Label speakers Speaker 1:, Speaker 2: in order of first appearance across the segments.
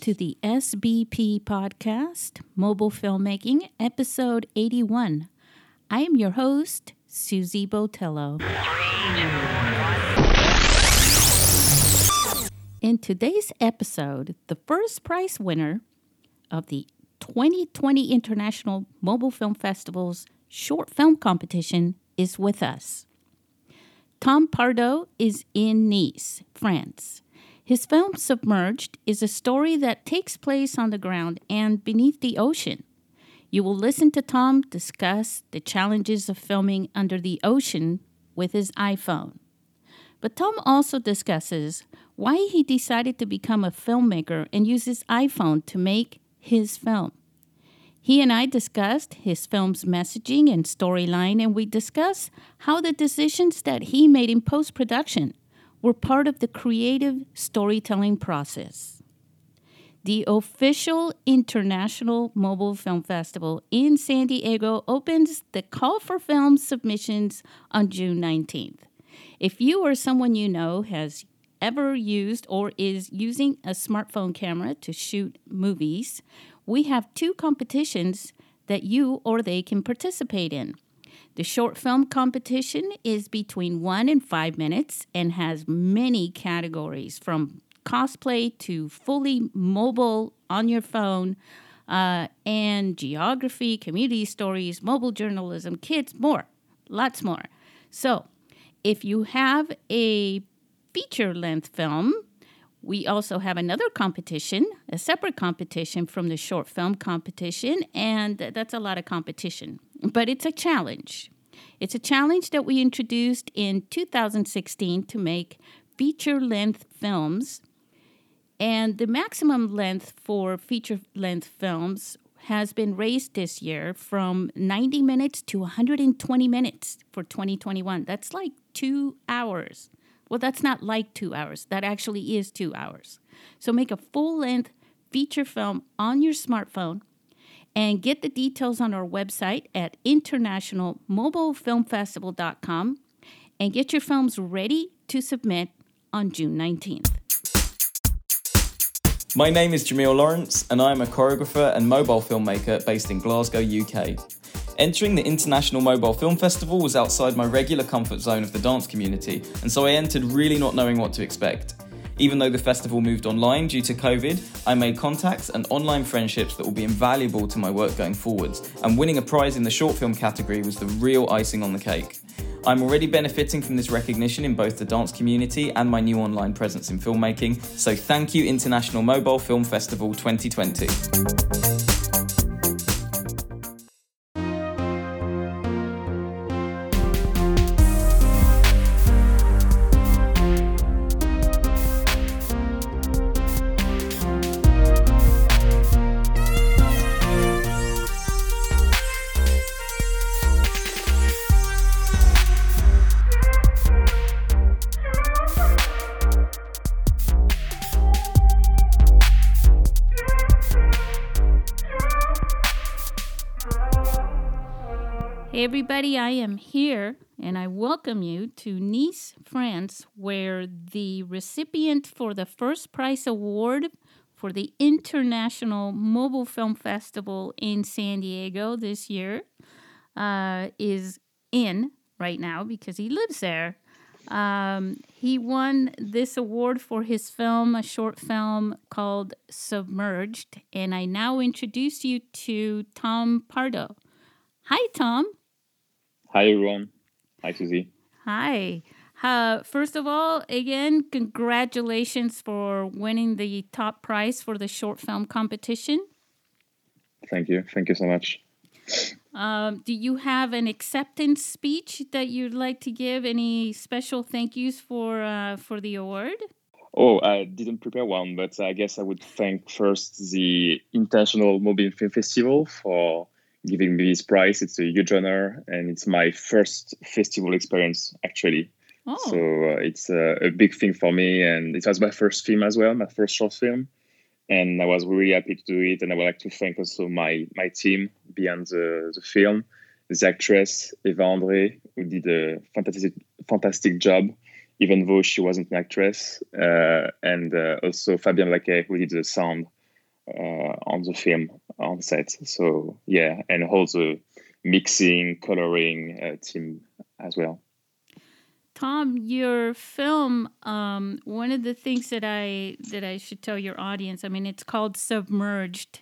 Speaker 1: to the SBP podcast, Mobile Filmmaking, episode 81. I am your host, Susie Botello. In today's episode, the first prize winner of the 2020 International Mobile Film Festival's short film competition is with us. Tom Pardo is in Nice, France. His film Submerged is a story that takes place on the ground and beneath the ocean. You will listen to Tom discuss the challenges of filming under the ocean with his iPhone. But Tom also discusses why he decided to become a filmmaker and use his iPhone to make his film. He and I discussed his film's messaging and storyline, and we discuss how the decisions that he made in post production were part of the creative storytelling process. The official International Mobile Film Festival in San Diego opens the call for film submissions on June 19th. If you or someone you know has ever used or is using a smartphone camera to shoot movies, we have two competitions that you or they can participate in. The short film competition is between one and five minutes and has many categories from cosplay to fully mobile on your phone uh, and geography, community stories, mobile journalism, kids, more, lots more. So, if you have a feature length film, we also have another competition, a separate competition from the short film competition, and that's a lot of competition, but it's a challenge. It's a challenge that we introduced in 2016 to make feature length films. And the maximum length for feature length films has been raised this year from 90 minutes to 120 minutes for 2021. That's like two hours. Well, that's not like two hours. That actually is two hours. So make a full length feature film on your smartphone and get the details on our website at internationalmobilefilmfestival.com and get your films ready to submit on June 19th.
Speaker 2: My name is Jamil Lawrence, and I am a choreographer and mobile filmmaker based in Glasgow, UK. Entering the International Mobile Film Festival was outside my regular comfort zone of the dance community, and so I entered really not knowing what to expect. Even though the festival moved online due to COVID, I made contacts and online friendships that will be invaluable to my work going forwards, and winning a prize in the short film category was the real icing on the cake. I'm already benefiting from this recognition in both the dance community and my new online presence in filmmaking, so thank you International Mobile Film Festival 2020.
Speaker 1: Everybody, I am here and I welcome you to Nice, France, where the recipient for the first prize award for the International Mobile Film Festival in San Diego this year uh, is in right now because he lives there. Um, he won this award for his film, a short film called Submerged. And I now introduce you to Tom Pardo. Hi, Tom.
Speaker 3: Hi, everyone. Hi, Susie.
Speaker 1: Hi. Uh, first of all, again, congratulations for winning the top prize for the short film competition.
Speaker 3: Thank you. Thank you so much.
Speaker 1: Um, do you have an acceptance speech that you'd like to give? Any special thank yous for uh, for the award?
Speaker 3: Oh, I didn't prepare one, but I guess I would thank first the International Mobile Film Festival for giving me this prize. It's a huge honor, and it's my first festival experience actually.
Speaker 1: Oh.
Speaker 3: So uh, it's a, a, big thing for me, and it was my first film as well, my first short film, and I was really happy to do it. And I would like to thank also my my team behind the, the film, the actress Eva Andre, who did a fantastic fantastic job, even though she wasn't an actress, uh, and uh, also Fabien Laquet, who did the sound uh, on the film on set. So yeah, and all the mixing, coloring uh, team as well.
Speaker 1: Tom, your film, um, one of the things that I that I should tell your audience, I mean, it's called Submerged.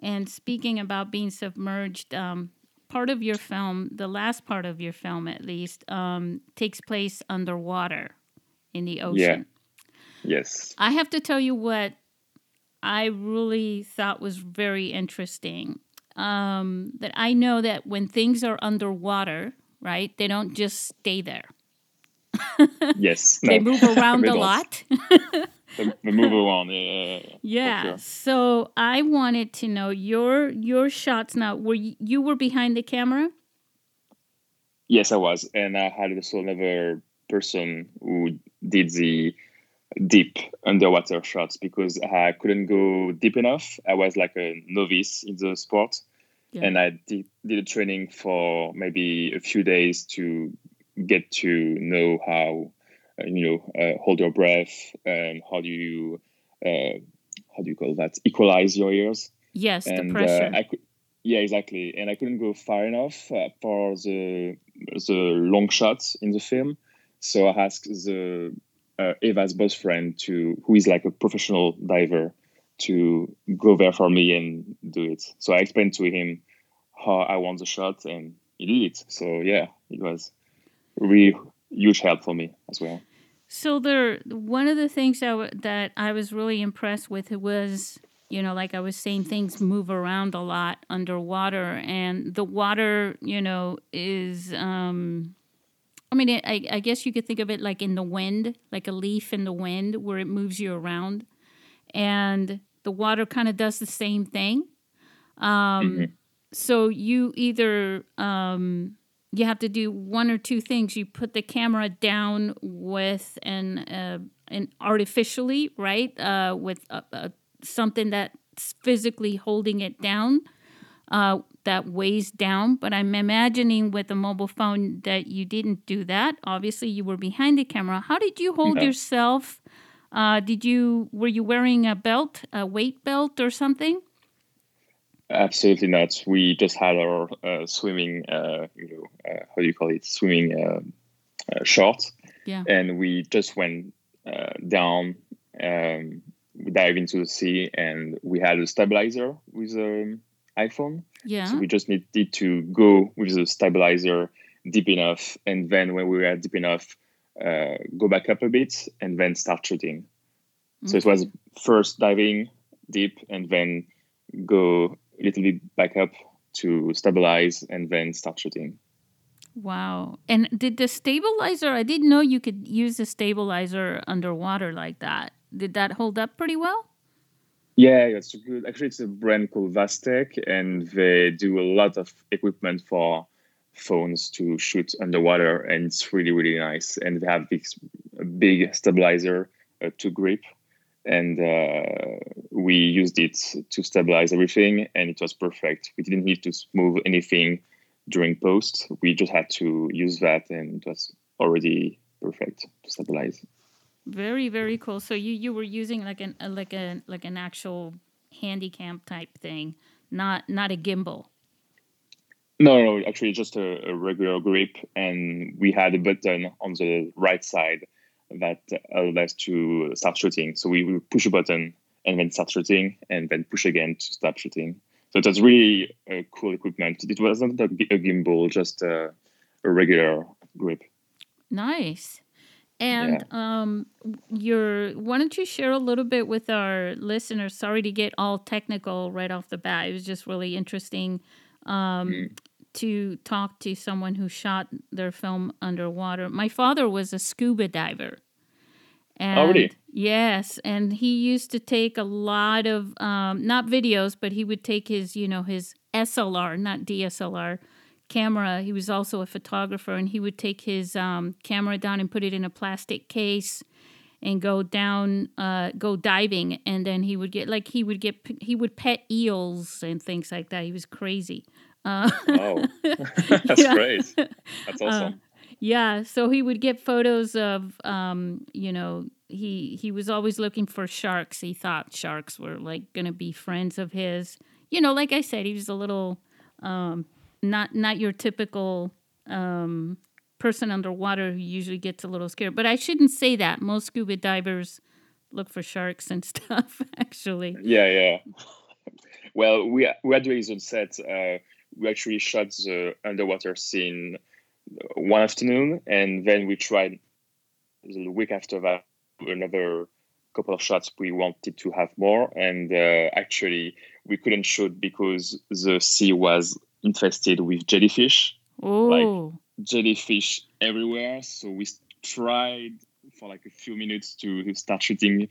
Speaker 1: And speaking about being submerged, um, part of your film, the last part of your film at least, um, takes place underwater in the ocean.
Speaker 3: Yeah. Yes.
Speaker 1: I have to tell you what I really thought was very interesting. Um, that I know that when things are underwater, right, they don't just stay there.
Speaker 3: yes.
Speaker 1: they move around a lot.
Speaker 3: they, they move around. Yeah.
Speaker 1: Yeah. Sure. So I wanted to know your your shots. Now, were you, you were behind the camera?
Speaker 3: Yes, I was, and I had also another person who did the deep underwater shots because I couldn't go deep enough. I was like a novice in the sport, yeah. and I did, did a training for maybe a few days to get to know how uh, you know uh, hold your breath and how do you uh, how do you call that equalize your ears.
Speaker 1: Yes, and, the pressure.
Speaker 3: I could, yeah, exactly. And I couldn't go far enough uh, for the the long shots in the film, so I asked the uh, Eva's best friend to who is like a professional diver to go there for me and do it. So I explained to him how I want the shot and he did it. So yeah, it was really huge help for me as well.
Speaker 1: So there, one of the things that that I was really impressed with was, you know, like I was saying, things move around a lot underwater, and the water, you know, is um, I mean, I, I guess you could think of it like in the wind, like a leaf in the wind where it moves you around. And the water kind of does the same thing. Um, mm-hmm. So you either um, you have to do one or two things. You put the camera down with an uh, an artificially right uh, with something that's physically holding it down, uh, that weighs down. But I'm imagining with a mobile phone that you didn't do that. Obviously, you were behind the camera. How did you hold yourself? Uh, did you were you wearing a belt, a weight belt, or something?
Speaker 3: Absolutely not. We just had our uh, swimming, uh, you know, uh, how do you call it, swimming uh, uh, shorts.
Speaker 1: Yeah.
Speaker 3: And we just went down, um, we dive into the sea, and we had a stabilizer with um, iPhone.
Speaker 1: Yeah.
Speaker 3: So we just needed to go with the stabilizer deep enough, and then when we were deep enough, uh, go back up a bit, and then start shooting. Okay. So it was first diving deep, and then go a little bit back up to stabilize, and then start shooting.
Speaker 1: Wow. And did the stabilizer, I didn't know you could use the stabilizer underwater like that. Did that hold up pretty well?
Speaker 3: Yeah, it's good. Actually, it's a brand called Vastec, and they do a lot of equipment for phones to shoot underwater, and it's really, really nice. And they have this big stabilizer uh, to grip, and uh, we used it to stabilize everything, and it was perfect. We didn't need to move anything during post. We just had to use that, and it was already perfect to stabilize.
Speaker 1: Very very cool. So you you were using like an like a like an actual handycam type thing, not not a gimbal.
Speaker 3: No, no, actually just a, a, regular grip, and we had a button on the right side that allowed us to start shooting. So we would push a button and then start shooting, and then push again to stop shooting. So it was really a cool equipment. It wasn't a, a gimbal, just a, a regular grip.
Speaker 1: Nice. And yeah. um, your why don't you share a little bit with our listeners? Sorry to get all technical right off the bat. It was just really interesting um, mm. to talk to someone who shot their film underwater. My father was a scuba diver.
Speaker 3: And oh, really?
Speaker 1: Yes, and he used to take a lot of um, not videos, but he would take his, you know, his SLR, not DSLR, camera. He was also a photographer, and he would take his um, camera down and put it in a plastic case and go down, uh, go diving, and then he would get like he would get he would pet eels and things like that. He was crazy.
Speaker 3: Uh, oh, that's great. That's uh, awesome.
Speaker 1: Uh, yeah, so he would get photos of, um, you know, he he was always looking for sharks. He thought sharks were like going to be friends of his. You know, like I said, he was a little um, not not your typical um, person underwater who usually gets a little scared. But I shouldn't say that. Most scuba divers look for sharks and stuff. Actually,
Speaker 3: yeah, yeah. well, we we had doing on set. Uh, we actually shot the underwater scene one afternoon, and then we tried the week after that another couple of shots we wanted to have more and uh, actually we couldn't shoot because the sea was infested with jellyfish
Speaker 1: oh
Speaker 3: like jellyfish everywhere so we tried for like a few minutes to start shooting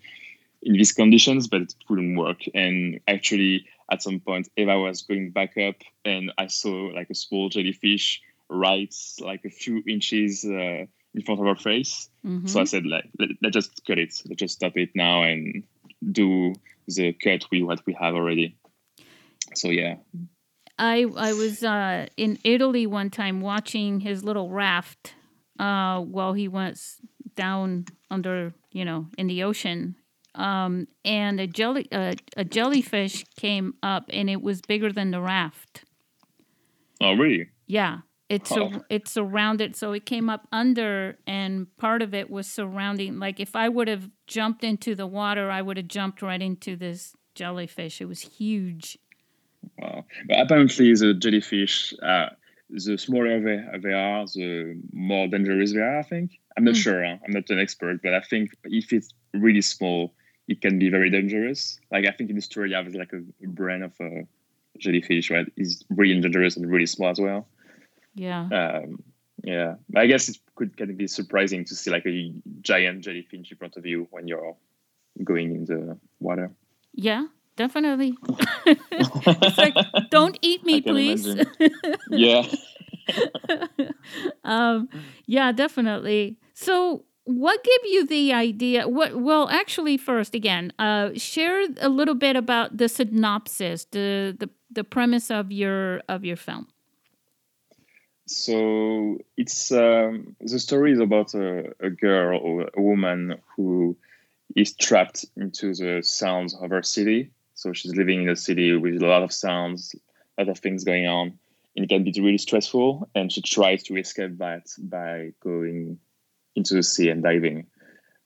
Speaker 3: in these conditions but it wouldn't work and actually at some point eva was going back up and i saw like a small jellyfish right like a few inches uh, in front of our face. Mm-hmm. So I said, like, let, let's just cut it. Let's just stop it now and do the cut with what we have already. So yeah.
Speaker 1: I I was uh, in Italy one time watching his little raft uh, while he was down under, you know, in the ocean. Um, and a jelly uh, a jellyfish came up and it was bigger than the raft.
Speaker 3: Oh really?
Speaker 1: Yeah. It's oh. it's surrounded, so it came up under, and part of it was surrounding. Like if I would have jumped into the water, I would have jumped right into this jellyfish. It was huge.
Speaker 3: Wow! But apparently, the jellyfish, uh, the smaller they, they are, the more dangerous they are. I think. I'm not mm. sure. Huh? I'm not an expert, but I think if it's really small, it can be very dangerous. Like I think in Australia, there's like a, brand of a jellyfish, right? Is really dangerous and really small as well.
Speaker 1: Yeah.
Speaker 3: Um, yeah. I guess it could kind of be surprising to see like a giant jellyfish in front of you when you're going in the water.
Speaker 1: Yeah, definitely. it's like, don't eat me, please.
Speaker 3: yeah.
Speaker 1: um, yeah, definitely. So, what gave you the idea? What? Well, actually, first, again, uh, share a little bit about the synopsis, the the the premise of your of your film.
Speaker 3: So it's um, the story is about a, a girl or a woman who is trapped into the sounds of her city. So she's living in a city with a lot of sounds, a lot of things going on. And it can be really stressful. And she tries to escape that by going into the sea and diving.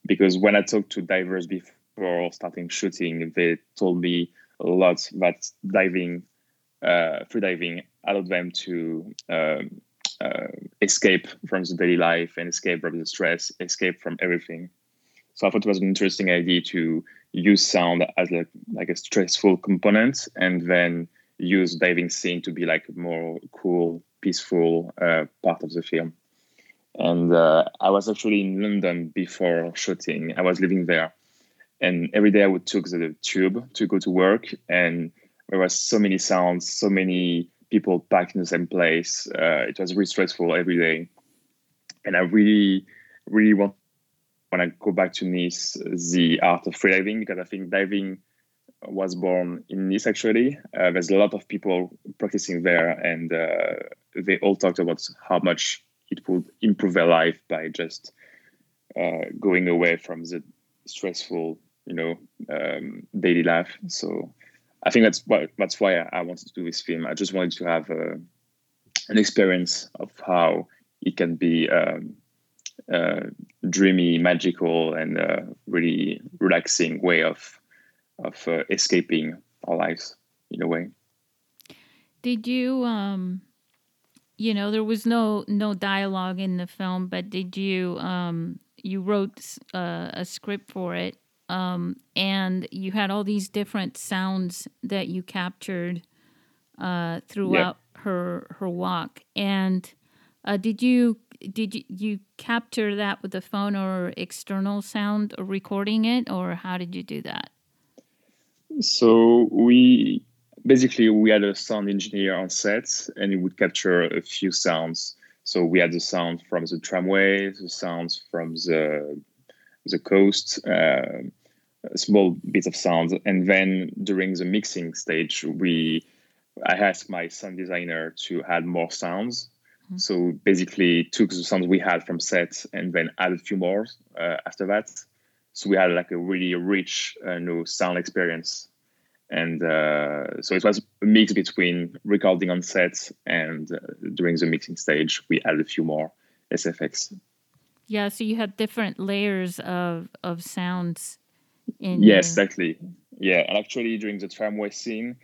Speaker 3: Because when I talked to divers before starting shooting, they told me a lot that diving, uh, free diving, allowed them to um, uh, escape from the daily life and escape from the stress, escape from everything. So I thought it was an interesting idea to use sound as like, like a stressful component and then use diving scene to be like a more cool, peaceful uh, part of the film. And uh, I was actually in London before shooting. I was living there. And every day I would take the tube to go to work. And there was so many sounds, so many people packed in the same place. Uh, it was really stressful every day, and I really, really want when I go back to Nice the art of freediving because I think diving was born in Nice. Actually, uh, there's a lot of people practicing there, and uh, they all talked about how much it would improve their life by just uh, going away from the stressful, you know, um, daily life. So I think that's what that's why I, wanted to do this film. I just wanted to have uh, an experience of how it can be um, dreamy, magical, and uh, really relaxing way of of uh, escaping our lives in a way.
Speaker 1: Did you, um, you know, there was no no dialogue in the film, but did you um, you wrote uh, a script for it? um, and you had all these different sounds that you captured uh, throughout yep. her her walk. And uh, did you did you, you capture that with the phone or external sound or recording it, or how did you do that?
Speaker 3: So we basically we had a sound engineer on set, and he would capture a few sounds. So we had the sound from the tramway, the sounds from the the coast, uh, small bits of sound, and then during the mixing stage, we I asked my sound designer to add more sounds. Mm-hmm. So basically, took the sounds we had from set and then added a few more uh, after that. so we had like a really rich uh, new sound experience and uh, so it was a mix between recording on set and uh, during the mixing stage we added a few more sfx
Speaker 1: yeah so you had different layers of of sounds in
Speaker 3: yes
Speaker 1: your-
Speaker 3: exactly yeah and actually during the tramway scene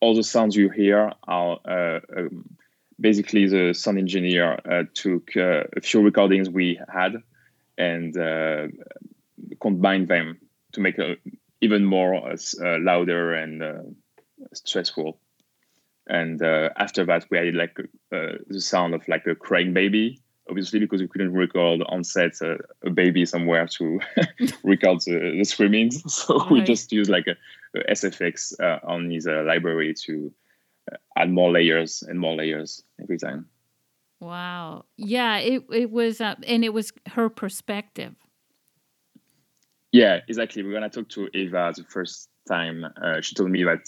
Speaker 3: all the sounds you hear are uh, um, basically the sound engineer uh, took uh, a few recordings we had and uh, combined them to make a even more uh, uh, louder and uh, stressful. And uh, after that, we added like uh, the sound of like a crying baby, obviously because we couldn't record on set uh, a baby somewhere to record the, the screamings. So we just used like a, a SFX uh, on his uh, library to uh, add more layers and more layers every time.
Speaker 1: wow yeah it it was uh, and it was her perspective
Speaker 3: Yeah, exactly. We're gonna talk to Eva the first time, uh, she told me that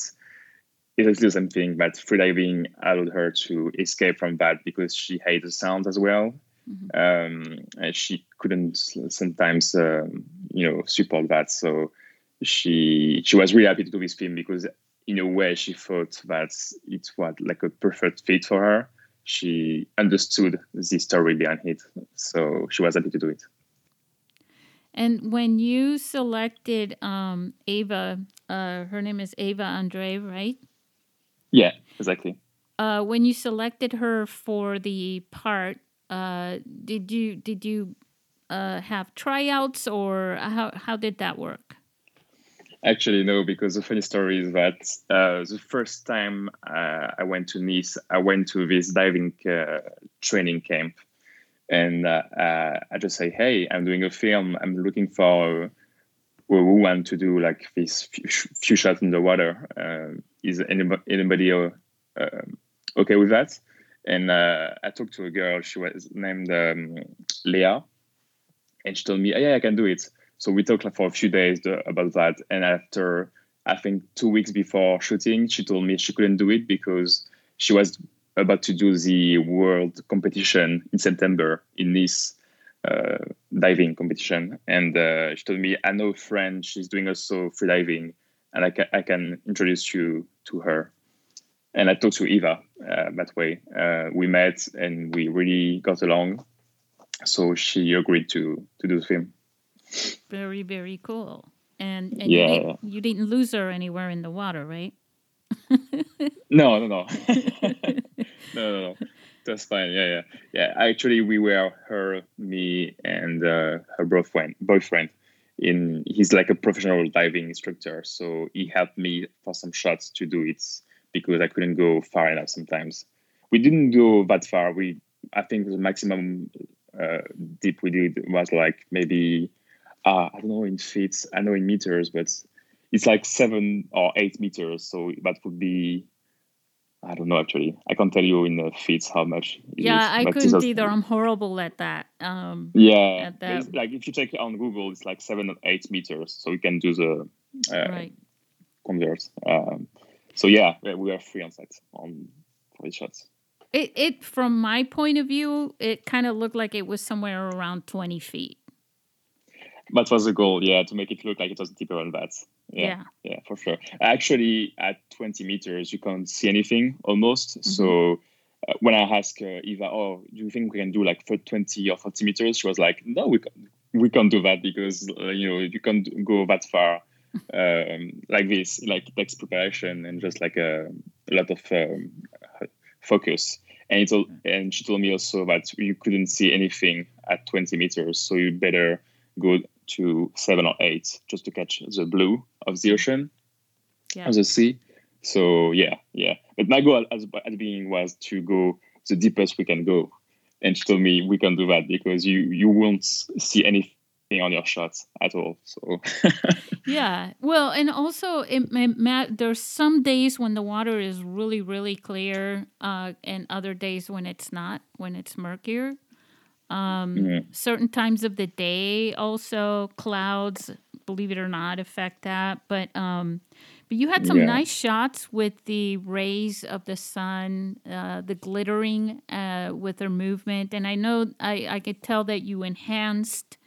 Speaker 3: exactly the same thing. That freediving allowed her to escape from that because she hated the sound as well, um, and she couldn't sometimes, um, you know, support that. So she she was really happy to do this film because, in a way, she thought that it was like a perfect fit for her. She understood the story behind it, so she was happy to do it.
Speaker 1: And when you selected um, Ava, uh, her name is Ava Andre, right?
Speaker 3: Yeah, exactly.
Speaker 1: Uh, when you selected her for the part, uh, did you did you uh, have tryouts or how how did that work?
Speaker 3: Actually, no, because the funny story is that uh, the first time uh, I went to Nice, I went to this diving uh, training camp. And uh, uh, I just say, hey, I'm doing a film. I'm looking for a woman to do like this few, shots in the water. Uh, is anybody, anybody uh, okay with that? And uh, I talked to a girl. She was named um, Leah. And she told me, yeah, I can do it. So we talked for a few days uh, about that. And after, I think, two weeks before shooting, she told me she couldn't do it because she was about to do the world competition in September in Nice, uh, diving competition. And uh, she told me, I know a friend, she's doing also freediving, and I can, I can introduce you to her. And I talked to Eva uh, that way. Uh, we met and we really got along. So she agreed to, to do the film.
Speaker 1: Very very cool. And and
Speaker 3: Yeah.
Speaker 1: you, didn't, you didn't lose her anywhere in the water, right?
Speaker 3: No, no, no. no, no, no. That's fine. Yeah, yeah, yeah. Actually, we were her, me, and uh, her boyfriend. Boyfriend. In he's like a professional diving instructor, so he helped me for some shots to do it because I couldn't go far enough. Sometimes we didn't go that far. We, I think, the maximum uh, deep we did was like maybe, uh, I don't know in feet. I know in meters, but it's like seven or eight meters. So that would be I don't know actually. I can't tell you in the feet how much.
Speaker 1: Yeah,
Speaker 3: is,
Speaker 1: I couldn't either. I'm horrible at that. Um,
Speaker 3: Yeah,
Speaker 1: at that-
Speaker 3: like if you check on Google, it's like seven or eight meters, so you can do the uh,
Speaker 1: right.
Speaker 3: convert. Um, so yeah, we- are free on set on for these shots.
Speaker 1: It it from my point of view, it kind of looked like it was somewhere around twenty feet.
Speaker 3: That was the goal, yeah, to make it look like it was deeper than that. Yeah,
Speaker 1: Yeah.
Speaker 3: yeah, for sure. Actually, at 20 meters, you can't see anything almost. So uh, when I asked uh, Eva, "Oh, do you think we can do like for 20 or 40 meters?" She was like, "No, we can't. We can't do that because uh, you know you can't go that far um, like this. Like it takes preparation and just like a, a lot of um, focus." And it, al- and she told me also that you couldn't see anything at 20 meters, so you better go to seven or eight just to catch the blue of the ocean
Speaker 1: Yeah.
Speaker 3: of the sea. So yeah, yeah. But my goal as, at the beginning was to go the deepest we can go, and she told me we can do that because you you won't see anything on your shots at all. So
Speaker 1: Yeah. Well, and also it, it ma- there's some days when the water is really really clear, uh, and other days when it's not, when it's murkier. Um,
Speaker 3: Mhm.
Speaker 1: Certain times of the day, also clouds, believe it or not, affect that. But um, but you had some
Speaker 3: Yeah.
Speaker 1: nice shots with the rays of the sun, uh, the glittering uh, with their movement, and I know I I could tell that you enhanced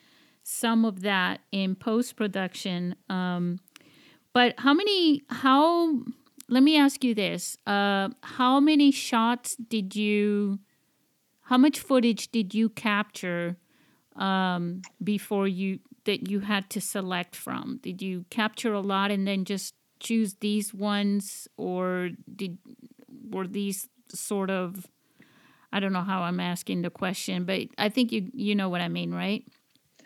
Speaker 1: some of that in post production. Um, but how many? How? Let me ask you this: uh, How many shots did you? How much footage did you capture um, before you that you had to select from? Did you capture a lot and then just choose these ones, or did were these sort of? I don't know how I'm asking the question, but I think you you know what I mean, right?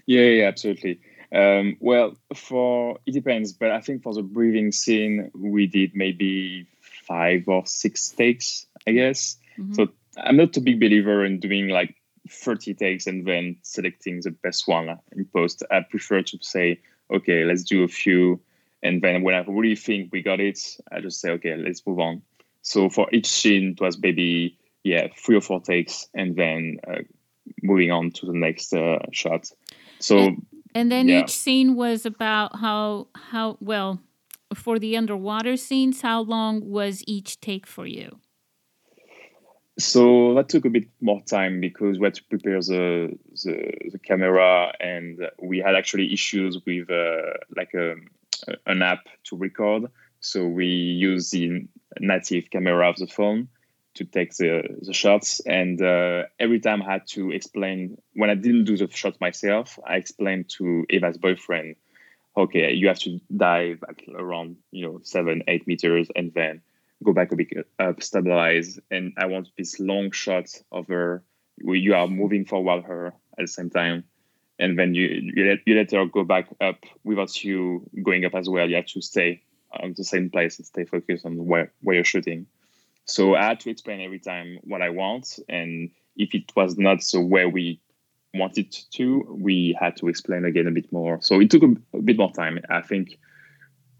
Speaker 3: Yeah, yeah, absolutely. Um, well, for it depends, but I think for the breathing scene, we did maybe five or six takes, I guess. Mm-hmm. So I'm not a big believer in doing like 30 takes and then selecting the best one in post. I prefer to say, okay, let's do a few. And then when I really think we got it, I just say, okay, let's move on. So for each scene, it was maybe, yeah, three or four takes and then uh, moving on to the next uh, shot. So,
Speaker 1: and, and then yeah. each scene was about how, how, well, for the underwater scenes, how long was each take for you?
Speaker 3: So that took a bit more time because we had to prepare the the, the camera and we had actually issues with uh, like a, an app to record. So we used the native camera of the phone to take the, the shots. And uh, every time i had to explain when i didn't do the shot myself i explained to eva's boyfriend okay you have to dive at around you know seven eight meters and then go back a bit up, stabilize, and I want this long shot of her where you are moving forward her at the same time, and then you you let, you let her go back up without you going up as well. You have to stay on the same place and stay focused on where where you're shooting. So I had to explain every time what I want, and if it was not so where we wanted to, we had to explain again a bit more. So it took a, a bit more time. I think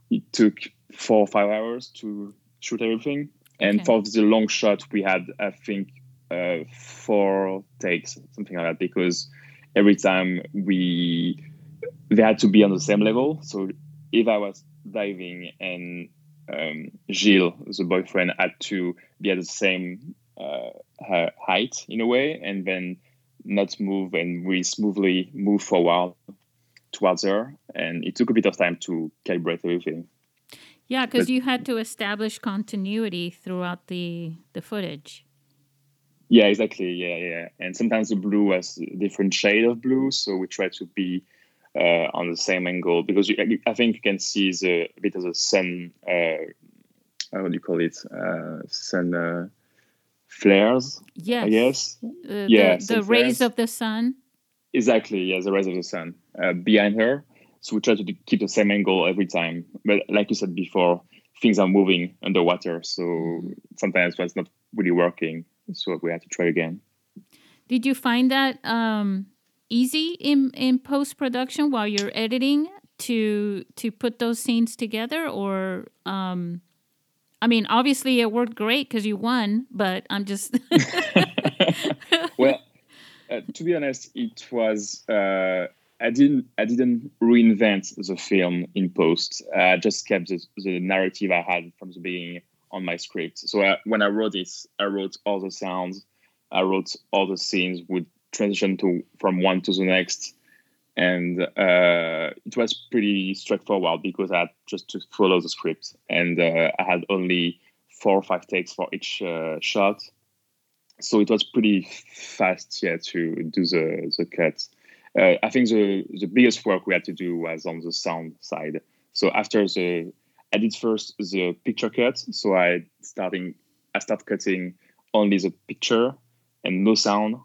Speaker 3: it took four or five hours to shoot everything. And okay. for the long shot, we had, I think, uh, four takes, something like that, because every time we, they had to be on the same level. So if I was diving and um, Gilles, the boyfriend, had to be at the same uh, height in a way, and then not move and we smoothly move forward towards her. And it took a bit of time to calibrate everything.
Speaker 1: Yeah, because you had to establish continuity throughout the the footage.
Speaker 3: Yeah, exactly. Yeah, yeah. And sometimes the blue has a different shade of blue, so we try to be uh, on the same angle because you, I think you can see the a bit of the sun. Uh, how do you call it? Uh, sun uh, flares.
Speaker 1: Yes.
Speaker 3: I guess.
Speaker 1: Uh, yeah. The, the rays of the sun.
Speaker 3: Exactly. Yeah, the rays of the sun uh, behind her. So we try to keep the same angle every time. But like you said before, things are moving underwater. So sometimes that's not really working. So we have to try again.
Speaker 1: Did you find that um, easy in, in post production while you're editing to to put those scenes together, or um, I mean, obviously it worked great because you won, but I'm just
Speaker 3: well. Uh, to be honest, it was uh, I didn't I didn't reinvent the film in post. I just kept the, the narrative I had from the beginning on my script. So I, when I wrote it, I wrote all the sounds, I wrote all the scenes would transition to from one to the next, and uh, it was pretty straightforward because I had just to follow the script, and uh, I had only four or five takes for each uh, shot, so it was pretty fast, yeah, to do the the cuts uh, I think the the biggest work we had to do was on the sound side. So after the I did first the picture cut. So I starting I start cutting only the picture and no sound.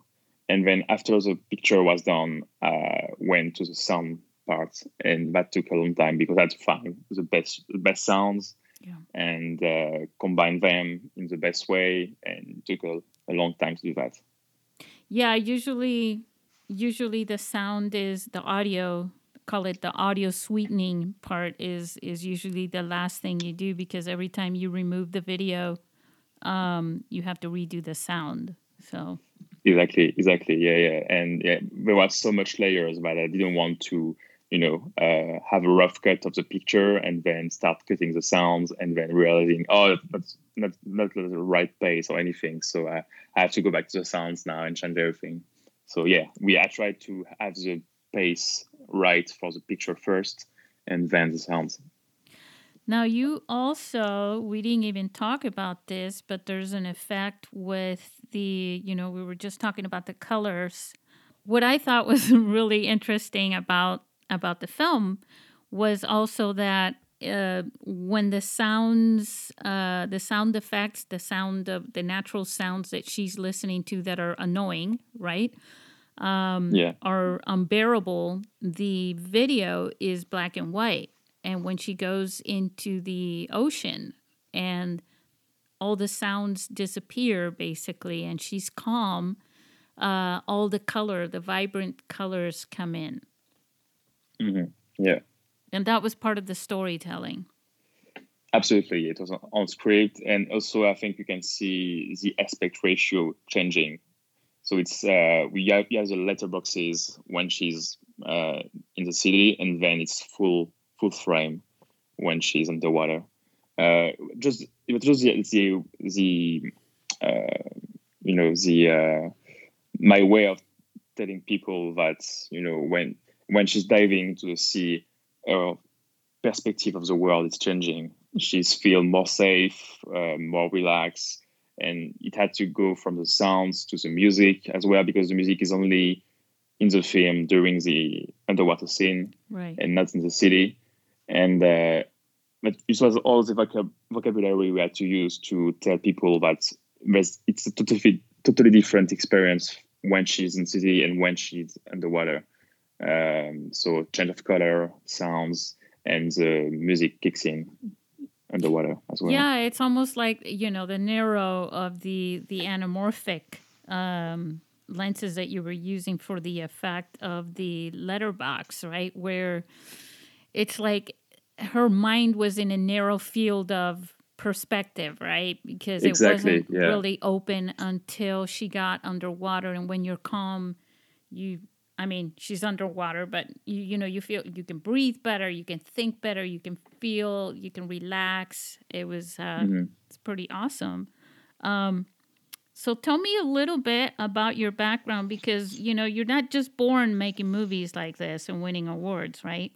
Speaker 3: And then after the picture was done, I went to the sound part, and that took a long time because I had to find the best the best sounds yeah. and uh, combine them in the best way, and took a, a long time to do that.
Speaker 1: Yeah, usually usually the sound is the audio call it the audio sweetening part is is usually the last thing you do because every time you remove the video um, you have to redo the sound. So.
Speaker 3: Exactly exactly. Yeah yeah. And yeah there was so much layers but i didn't want to you know uh, have a rough cut of the picture and then start cutting the sounds and then realizing oh that's not not the right pace or anything. So I, I have to go back to the sounds now and change everything so yeah, we I tried to have the pace right for the picture first and then the sounds.
Speaker 1: Now, you also, we didn't even talk about this, but there's an effect with the, you know, we were just talking about the colors. What I thought was really interesting about about the film was also that uh, when the sounds, uh, the sound effects, the sound of the natural sounds that she's listening to that are annoying, right? Um,
Speaker 3: yeah.
Speaker 1: Are unbearable. The video is black and white, and when she goes into the ocean and all the sounds disappear basically, and she's calm, uh, all the color, the vibrant colors come in.
Speaker 3: Mm-hmm. Yeah
Speaker 1: and that was part of the storytelling.
Speaker 3: Absolutely, it was on script, and also I think you can see the aspect ratio changing. So it's uh, we have, we have the letterboxes when she's uh, in the city, and then it's full full frame when she's underwater. Uh, just it was just the the, the uh, you know the uh, my way of telling people that you know when when she's diving into the sea her perspective of the world is changing. She's feel more safe, uh, more relaxed, and it had to go from the sounds to the music as well because the music is only in the film during the underwater scene
Speaker 1: right.
Speaker 3: and not in the city. And uh, but it was all the vocab- vocabulary we had to use to tell people that it's a totally totally different experience when she's in city and when she's underwater. Um, so change of color, sounds, and the music kicks in underwater as well.
Speaker 1: Yeah, it's almost like you know the narrow of the the anamorphic um, lenses that you were using for the effect of the letterbox, right? Where it's like her mind was in a narrow field of perspective, right? Because
Speaker 3: exactly,
Speaker 1: it wasn't
Speaker 3: yeah.
Speaker 1: really open until she got underwater, and when you're calm, you I mean, she's underwater, but you you know you feel you can breathe better, you can think better, you can feel, you can relax. It was uh, mm-hmm. it's pretty awesome. Um, so tell me a little bit about your background because you know you're not just born making movies like this and winning awards, right?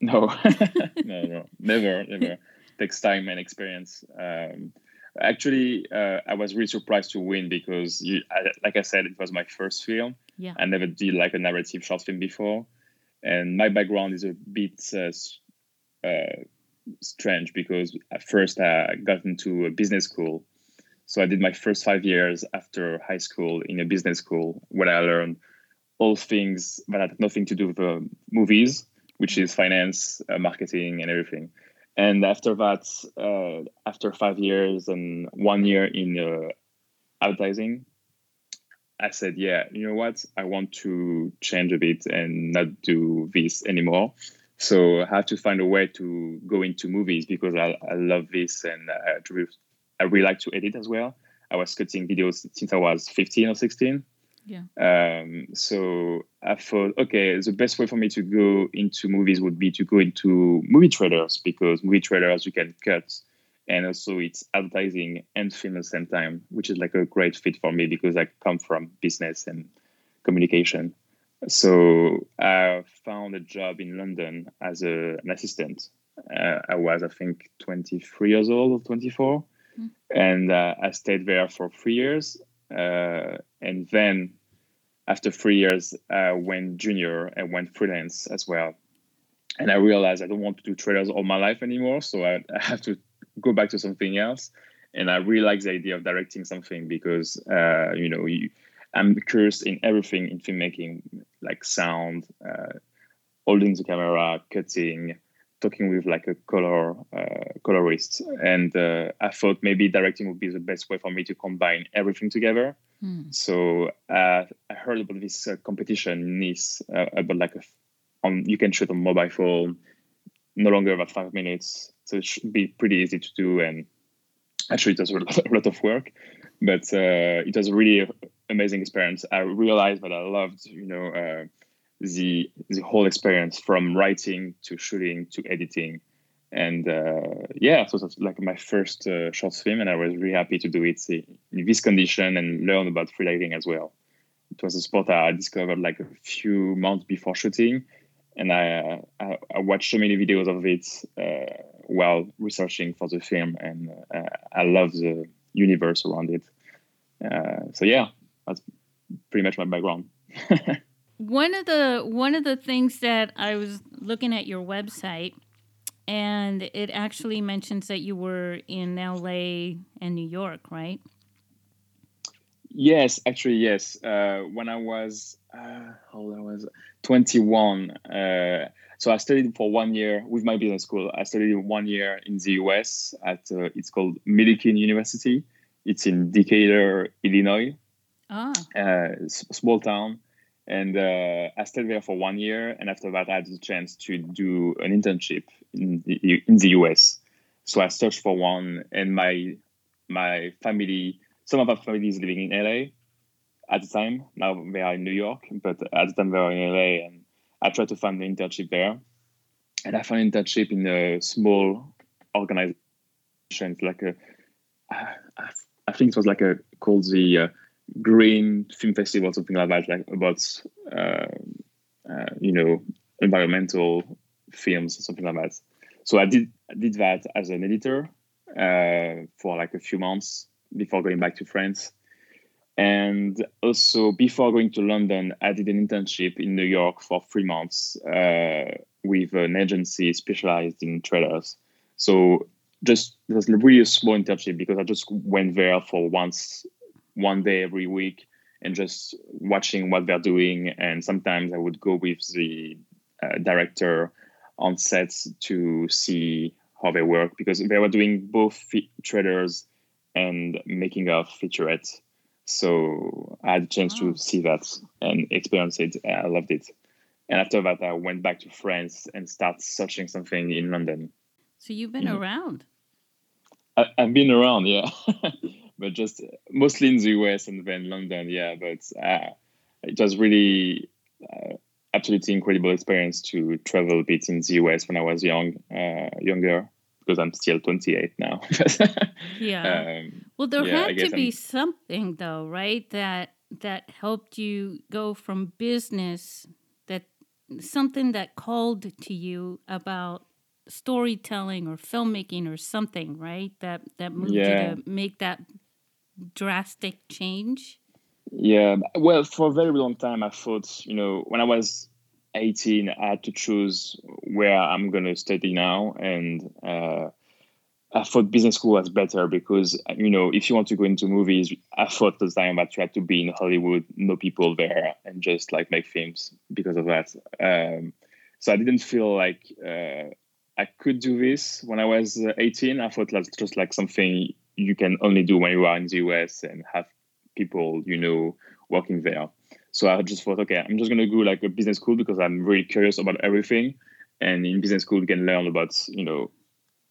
Speaker 3: No, no, no, never, never. Takes time and experience. Um, actually, uh, I was really surprised to win because, you, I, like I said, it was my first film
Speaker 1: yeah.
Speaker 3: I never did like a narrative short film before, and my background is a bit uh, uh, strange because at first I got into a business school. So I did my first five years after high school in a business school where I learned all things that had nothing to do with uh, movies, which is finance, uh, marketing, and everything. And after that, uh, after five years and one year in uh, advertising, I said, yeah, you know what? I want to change a bit and not do this anymore. So I have to find a way to go into movies because I, I love this and I, I really like to edit as well. I was cutting videos since I was 15 or 16.
Speaker 1: Yeah.
Speaker 3: Um, so I thought, okay, the best way for me to go into movies would be to go into movie trailers because movie trailers you can cut and also it's advertising and film at the same time, which is like a great fit for me because I come from business and communication. So I found a job in London as a, an assistant. Uh, I was, I think, 23 years old or 24, mm. and uh, I stayed there for three years. Uh, and then after three years, I went junior and went freelance as well. And I realized I don't want to do trailers all my life anymore, so I, I have to go back to something else. And I really like the idea of directing something because uh, you know you, I'm curious in everything in filmmaking, like sound, uh, holding the camera, cutting, talking with like a color uh, colorist, and uh, I thought maybe directing would be the best way for me to combine everything together.
Speaker 1: Hmm.
Speaker 3: So uh, I heard about this uh, competition in Nice uh, about like a, on you can shoot on mobile phone, no longer about five minutes, so it should be pretty easy to do. And actually, it was a lot of work, but uh, it was a really amazing experience. I realized that I loved, you know, uh, the the whole experience from writing to shooting to editing, and uh, yeah, so that's like my first uh, short film, and I was really happy to do it in this condition and learn about freediving as well. it was a sport I discovered like a few months before shooting, and I I, I watched so many videos of it uh, while researching for the film, and uh, I love the universe around it. Uh, so yeah, that's pretty much my background.
Speaker 1: one of the one of the things that I was looking at your website and it actually mentions that you were in LA and New York, right?
Speaker 3: Yes, actually, yes. Uh, when I was uh, how old I was 21, uh, so I studied for one year with my business school. I studied one year in the US at uh, it's called Millikin University. It's in Decatur, Illinois.
Speaker 1: Ah.
Speaker 3: Uh, small town and uh, I stayed there for one year, and after that, I had the chance to do an internship in the, in the US. So I searched for one, and my my family, some of our family is living in LA at the time. Now they are in New York, but at the time they were in LA, and I tried to find an internship there, and I found an internship in a small organization, like a, I think it was like a called the uh, green film festival, something like that, like about uh, uh, you know environmental films, or something like that. So I did I did that as an editor uh, for like a few months before going back to France. And also before going to London, I did an internship in New York for three months uh, with an agency specialized in trailers. So just it was really a small internship because I just went there for once one day every week and just watching what they're doing. And sometimes I would go with the uh, director on sets to see how they work because they were doing both fe- trailers and making of featurettes. So I had a chance to see that and experience it. I loved it. And after that, I went back to France and started searching something in London.
Speaker 1: So you've been mm-hmm. around.
Speaker 3: I, have been around, yeah. but just mostly in the US and then London. Yeah, but uh, it was really uh, absolutely incredible experience to travel a bit in the US when I was young, uh, younger. Because I'm still 28 now.
Speaker 1: yeah. Um, well, there yeah, had to be I'm... something though, right? That that helped you go from business that something that called to you about storytelling or filmmaking or something, right? That that moved yeah. you to make that drastic change?
Speaker 3: Yeah, well, for a very long time, I thought, you know, when I was 18, I had to choose where I'm going to study now. And uh, I thought business school was better because, you know, if you want to go into movies, I thought the time you had to be in Hollywood, know people there, and just like make films because of that. Um, so I didn't feel like uh, I could do this when I was 18. I thought that's just like something you can only do when you are in the US and have people you know working there. So I just thought, okay, I'm just gonna go like a business school because I'm really curious about everything. And in business school, you can learn about you know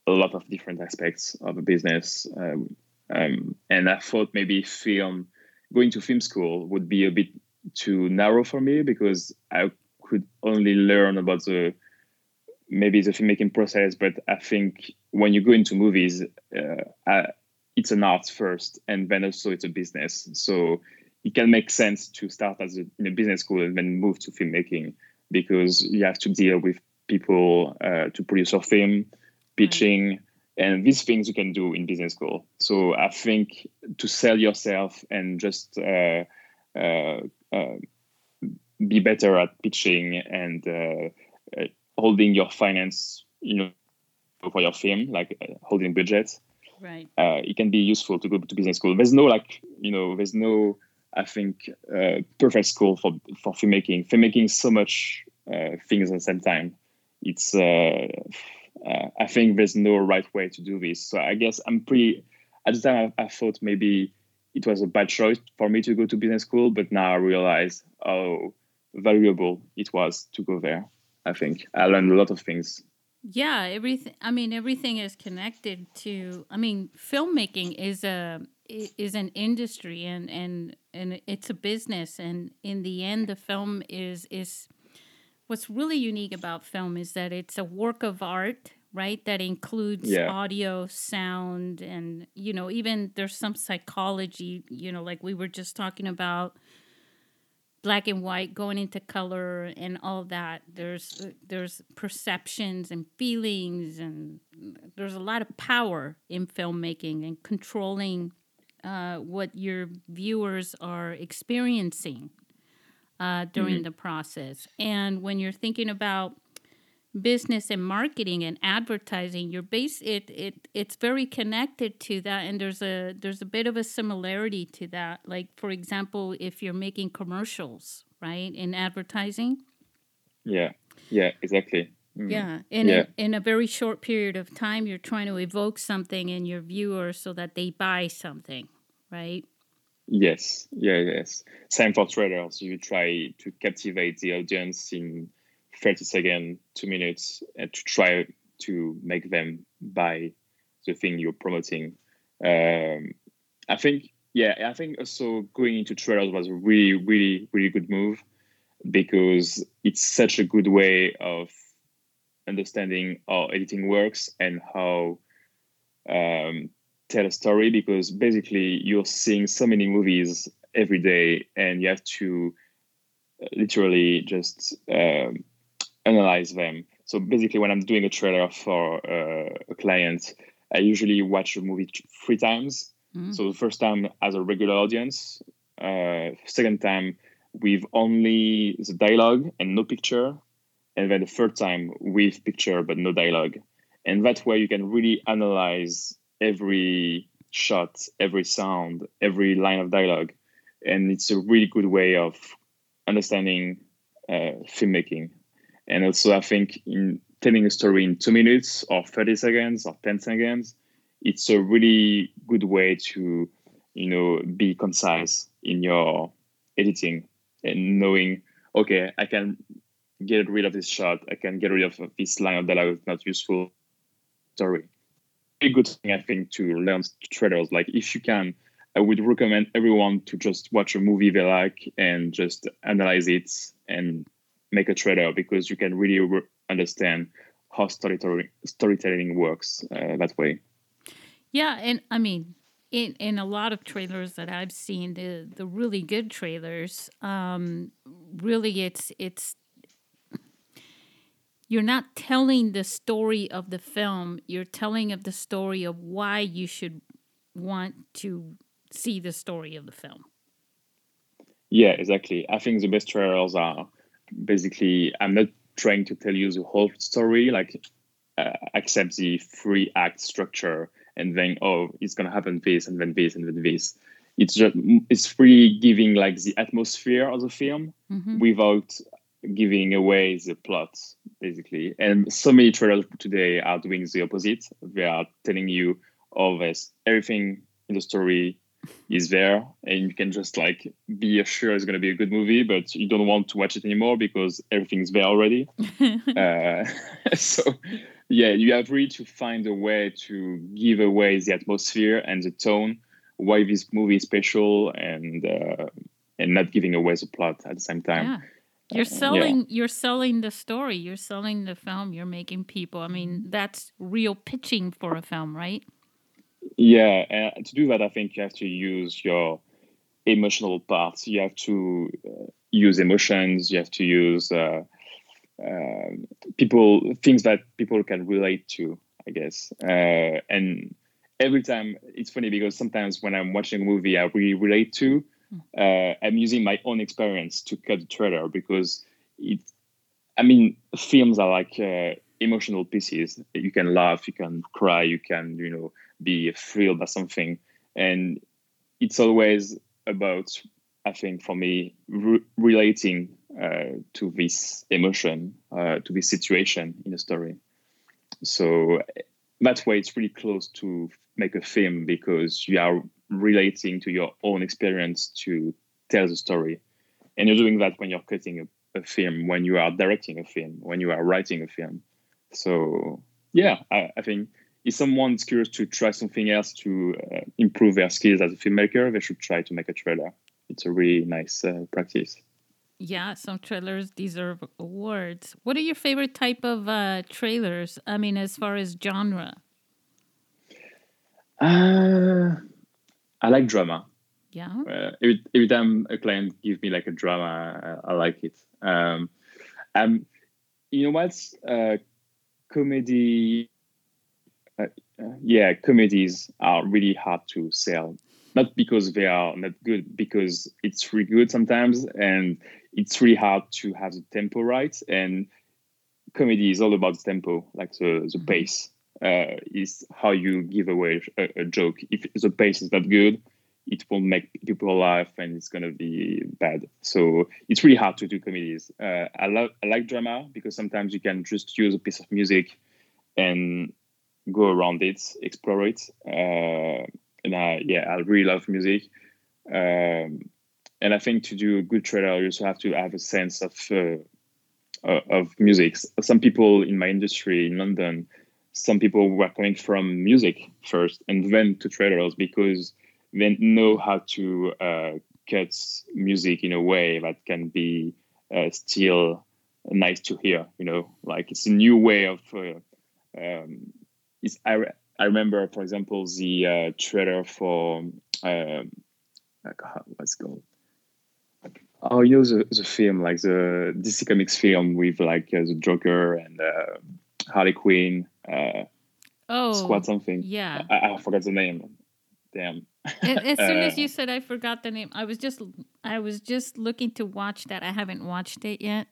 Speaker 3: a lot of different aspects of a business. Um, um, and I thought maybe film, going to film school would be a bit too narrow for me because I could only learn about the maybe the filmmaking process. But I think when you go into movies, uh, I, it's an art first and then also it's a business so it can make sense to start as a, in a business school and then move to filmmaking because you have to deal with people uh, to produce your film pitching and these things you can do in business school. So i think to sell yourself and just uh, uh, uh be better at pitching and uh, uh, holding your finance you know for your film like holding budgets
Speaker 1: right.
Speaker 3: uh, it can be useful to go to business school. There's no like you know there's no i think uh, perfect school for for filmmaking. Filmmaking so much uh, things at the same time. It's uh, uh, i think there's no right way to do this. So i guess i'm pretty at the time I, I, thought maybe it was a bad choice for me to go to business school but now i realize how valuable it was to go there i think. I learned a lot of things
Speaker 1: yeah, everything. I mean, everything is connected to. I mean, filmmaking is a is an industry, and and and it's a business. And in the end, the film is is what's really unique about film is that it's a work of art, right? That includes yeah. audio, sound, and you know, even there's some psychology. You know, like we were just talking about black and white going into color and all that there's there's perceptions and feelings and there's a lot of power in filmmaking and controlling uh, what your viewers are experiencing uh, during mm-hmm. the process and when you're thinking about business and marketing and advertising your base it, it it's very connected to that and there's a there's a bit of a similarity to that. Like for example if you're making commercials right in advertising.
Speaker 3: Yeah. Yeah exactly.
Speaker 1: Mm. yeah in yeah. A, in a very short period of time you're trying to evoke something in your viewers so that they buy something right?
Speaker 3: Yes. Yeah yes. Same for trailers you try to captivate the audience in 30 seconds, two minutes, and to try to make them buy the thing you're promoting. Um, I think, yeah, I think also going into trailers was a really, really, really good move because it's such a good way of understanding how editing works and how um, tell a story because basically you're seeing so many movies every day and you have to literally just um, analyze them. So basically, when I'm doing a trailer for uh, a client, I usually watch a movie three times. Mm-hmm. So the first time as a regular audience, uh, second time with only the dialogue and no picture, and then the third time with picture but no dialogue. And that way you can really analyze every shot, every sound, every line of dialogue, and it's a really good way of understanding uh, filmmaking. And also, I think in telling a story in two minutes or 30 seconds or 10 seconds, it's a really good way to, you know, be concise in your editing and knowing, okay, I can get rid of this shot, I can get rid of this line of dialogue that's not useful story. A good thing, I think, to learn trailers. Like, if you can, I would recommend everyone to just watch a movie they like and just analyze it and make a trailer because you can really re- understand how storytelling storytelling works uh, that way.
Speaker 1: Yeah, and I mean, in in a lot of trailers that I've seen, the the really good trailers, um, really it's it's you're not telling the story of the film. You're telling of the story of why you should want to see the story of the film.
Speaker 3: Yeah, exactly. I think the best trailers are basically i'm not trying to tell you the whole story like uh, accept the three act structure and then oh it's gonna happen this and then this and then this. It's just it's really giving like the atmosphere of the film mm-hmm. without giving away the plot basically. And so many trailers today are doing the opposite. They are telling you all oh, this everything in the story is there and you can just like be sure it's going to be a good movie but you don't want to watch it anymore because everything's there already uh, so yeah you have really to find a way to give away the atmosphere and the tone why this movie is special and uh, and not giving away the plot at the same time
Speaker 1: yeah. You're selling uh, yeah. you're selling the story, you're selling the film, you're making people. I mean, that's real pitching for a film, right?
Speaker 3: Yeah, and to do that, I think you have to use your emotional parts. You have to uh, use emotions. You have to use uh, uh, people things that people can relate to. I guess, uh, and every time it's funny because sometimes when I'm watching a movie I really relate to, uh, I'm using my own experience to cut the trailer because it. I mean, films are like uh, emotional pieces. You can laugh, you can cry, you can you know be thrilled by something, and it's always about I think for me re- relating uh, to this emotion, uh, to this situation in a story. So that's why it's really close to make a film because you are relating to your own experience to tell the story, and you're doing that when you're cutting a, a film, when you are directing a film, when you are writing a film. So yeah, I, I think if someone's curious to try something else to uh, improve their skills as a filmmaker, they should try to make a trailer. It's a really nice uh, practice.
Speaker 1: Yeah, some trailers deserve awards. What are your favorite type of uh, trailers? I mean, as far as genre.
Speaker 3: Uh, I like drama.
Speaker 1: Yeah.
Speaker 3: Uh, every, every time a client gives me like a drama, I, I like it. Um, um, you know what's uh, comedy? Uh, uh, yeah, comedies are really hard to sell. Not because they are not good, because it's really good sometimes, and it's really hard to have the tempo right. And comedy is all about the tempo, like the the pace. Uh, is how you give away a, a joke. If the pace is not good, it won't make people laugh and it's gonna be bad. So it's really hard to do comedies. Uh, I love I like drama because sometimes you can just use a piece of music and go around it, explore it. Uh, and I, yeah, I really love music. Um, and I think to do a good trailer, you also have to have a sense of uh, uh of music. Some people in my industry in London, some people were coming from music first and then to trailers because they know how to uh, cut music in a way that can be uh, still nice to hear. You know, like it's a new way of. Uh, um, it's, I, I remember, for example, the uh, trailer for um, what's called. Oh, you know the, the film, like the DC Comics film with like uh, the Joker and uh, Harley Quinn.
Speaker 1: oh,
Speaker 3: Squad something.
Speaker 1: Yeah,
Speaker 3: I, I forgot the name. Damn
Speaker 1: as soon as
Speaker 3: Uh,
Speaker 1: you said I forgot the name, I was just I was just looking to watch that. I haven't watched it yet.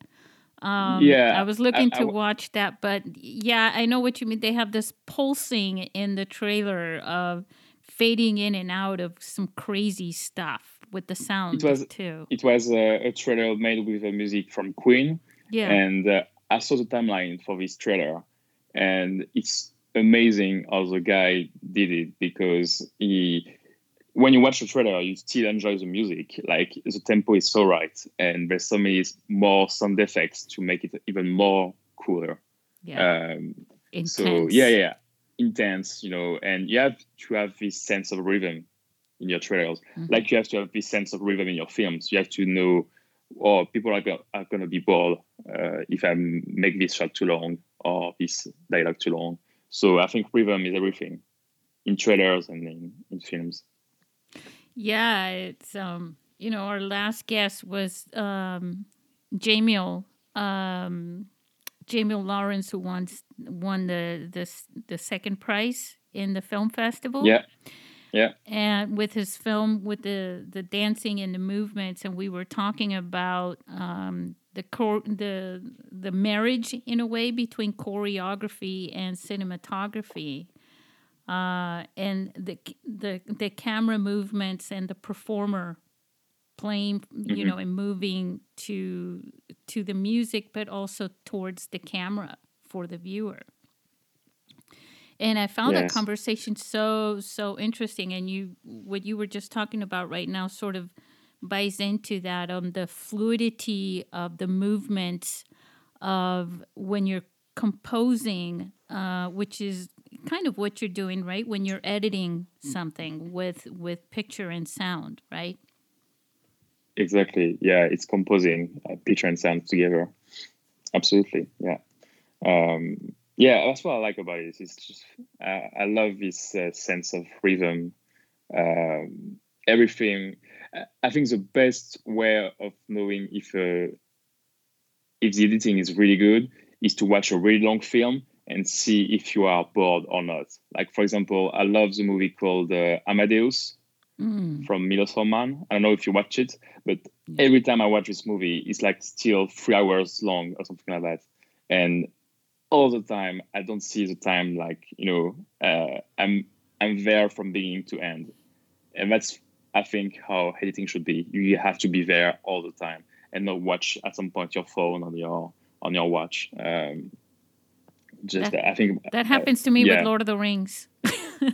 Speaker 1: Um,
Speaker 3: Yeah,
Speaker 1: I was looking
Speaker 3: I-
Speaker 1: to watch that, but yeah, I know what you mean. They have this pulsing in the trailer of fading in and out of some crazy stuff with the sound it
Speaker 3: was-
Speaker 1: too.
Speaker 3: it was a, a trailer made with the music from Queen,
Speaker 1: Yeah,
Speaker 3: and uh, I saw the timeline for this trailer, and it's amazing how the guy did it because he, when you watch the trailer, you still enjoy the music. Like the tempo is so right, and there's so many more sound effects to make it even more cooler.
Speaker 1: yeah,
Speaker 3: Um,
Speaker 1: intense.
Speaker 3: so yeah, yeah, intense, you know, and you have to have this sense of rhythm in your trailers,
Speaker 1: Mhm.
Speaker 3: like you have to have this sense of rhythm in your films. You have to know, oh, people are, go- are going to be bored uh, if I make this shot too long or this dialogue too long. So I think rhythm is everything in trailers and in, in films.
Speaker 1: Yeah, it's um, you know, our last guest was um, Jamil, um, Jamil Lawrence, who won won the the the second prize in the film festival.
Speaker 3: Yeah, yeah,
Speaker 1: and with his film with the the dancing and the movements, and we were talking about um, the chor- the the marriage in a way between choreography and cinematography uh, and the the the camera movements and the performer playing you
Speaker 3: Mhm.
Speaker 1: know and moving to to the music but also towards the camera for the viewer and i found that conversation so so interesting and you what you were just talking about right now sort of buys into that on the fluidity of the movements of when you're composing, uh, which is kind of what you're doing, right? When you're editing something with with picture and sound, right?
Speaker 3: exactly. Yeah, it's composing uh, picture and sound together. Absolutely. Yeah. Um, yeah, that's what I like about it. It's just uh, I love this uh, sense of rhythm. Um, everything. I- think the best way of knowing if uh, if the editing is really good is to watch a really long film and see if you are bored or not. Like for example, I love the movie called uh, Amadeus
Speaker 1: Mm.
Speaker 3: from Milos Forman. I don't know if you watch it, but
Speaker 1: Yeah.
Speaker 3: every time I watch this movie, it's like still three hours long or something like that. And all the time, I don't see the time like you know uh, I'm I'm there from beginning to end, and that's I think how editing should be. You have to be there all the time and not watch at some point your phone on your on your watch. Um, just
Speaker 1: That-
Speaker 3: I think
Speaker 1: That happens to me
Speaker 3: yeah.
Speaker 1: with Lord of the Rings.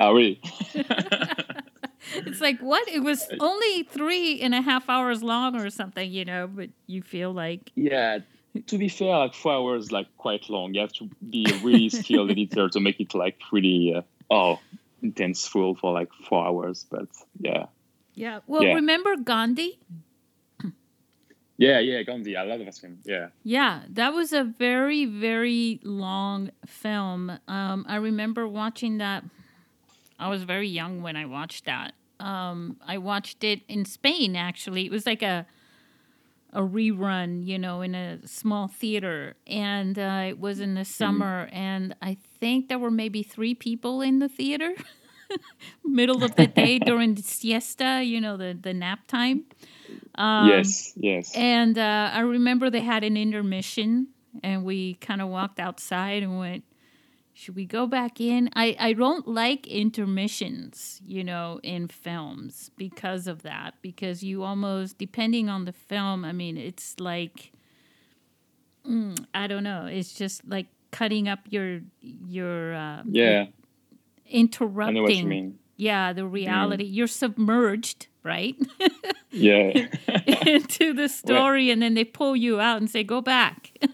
Speaker 3: Oh really?
Speaker 1: it's like what? It was only three and a half hours long or something, you know. But you feel like
Speaker 3: Yeah, to be fair, like four hours like quite long. You have to be a really skilled editor to make it like really uh, oh intense full for like four hours. But yeah,
Speaker 1: yeah. Well,
Speaker 3: Yeah.
Speaker 1: remember Gandhi?
Speaker 3: Yeah, yeah. Gandhi, I love that film. Yeah,
Speaker 1: Yeah, that was a very, very long film. Um, I remember watching that. I was very young when I watched that. Um, I watched it in Spain. Actually, it was like a a rerun, you know, in a small theater, and uh, it was in the summer, and I think there were maybe three people in the theater. middle of the day during the siesta, you know, the, the nap time.
Speaker 3: Um, yes, yes.
Speaker 1: And uh, I remember they had an intermission, and we kind of walked outside and went, should we go back in? I, I don't like intermissions, you know, in films because of that. Because you almost, depending on the film, I mean, it's like, mm, I don't know, it's just like cutting up your your uh,
Speaker 3: yeah
Speaker 1: interrupting yeah the reality. Mm. you're submerged right?
Speaker 3: Yeah.
Speaker 1: Into the story well, and then they pull you out and say go back.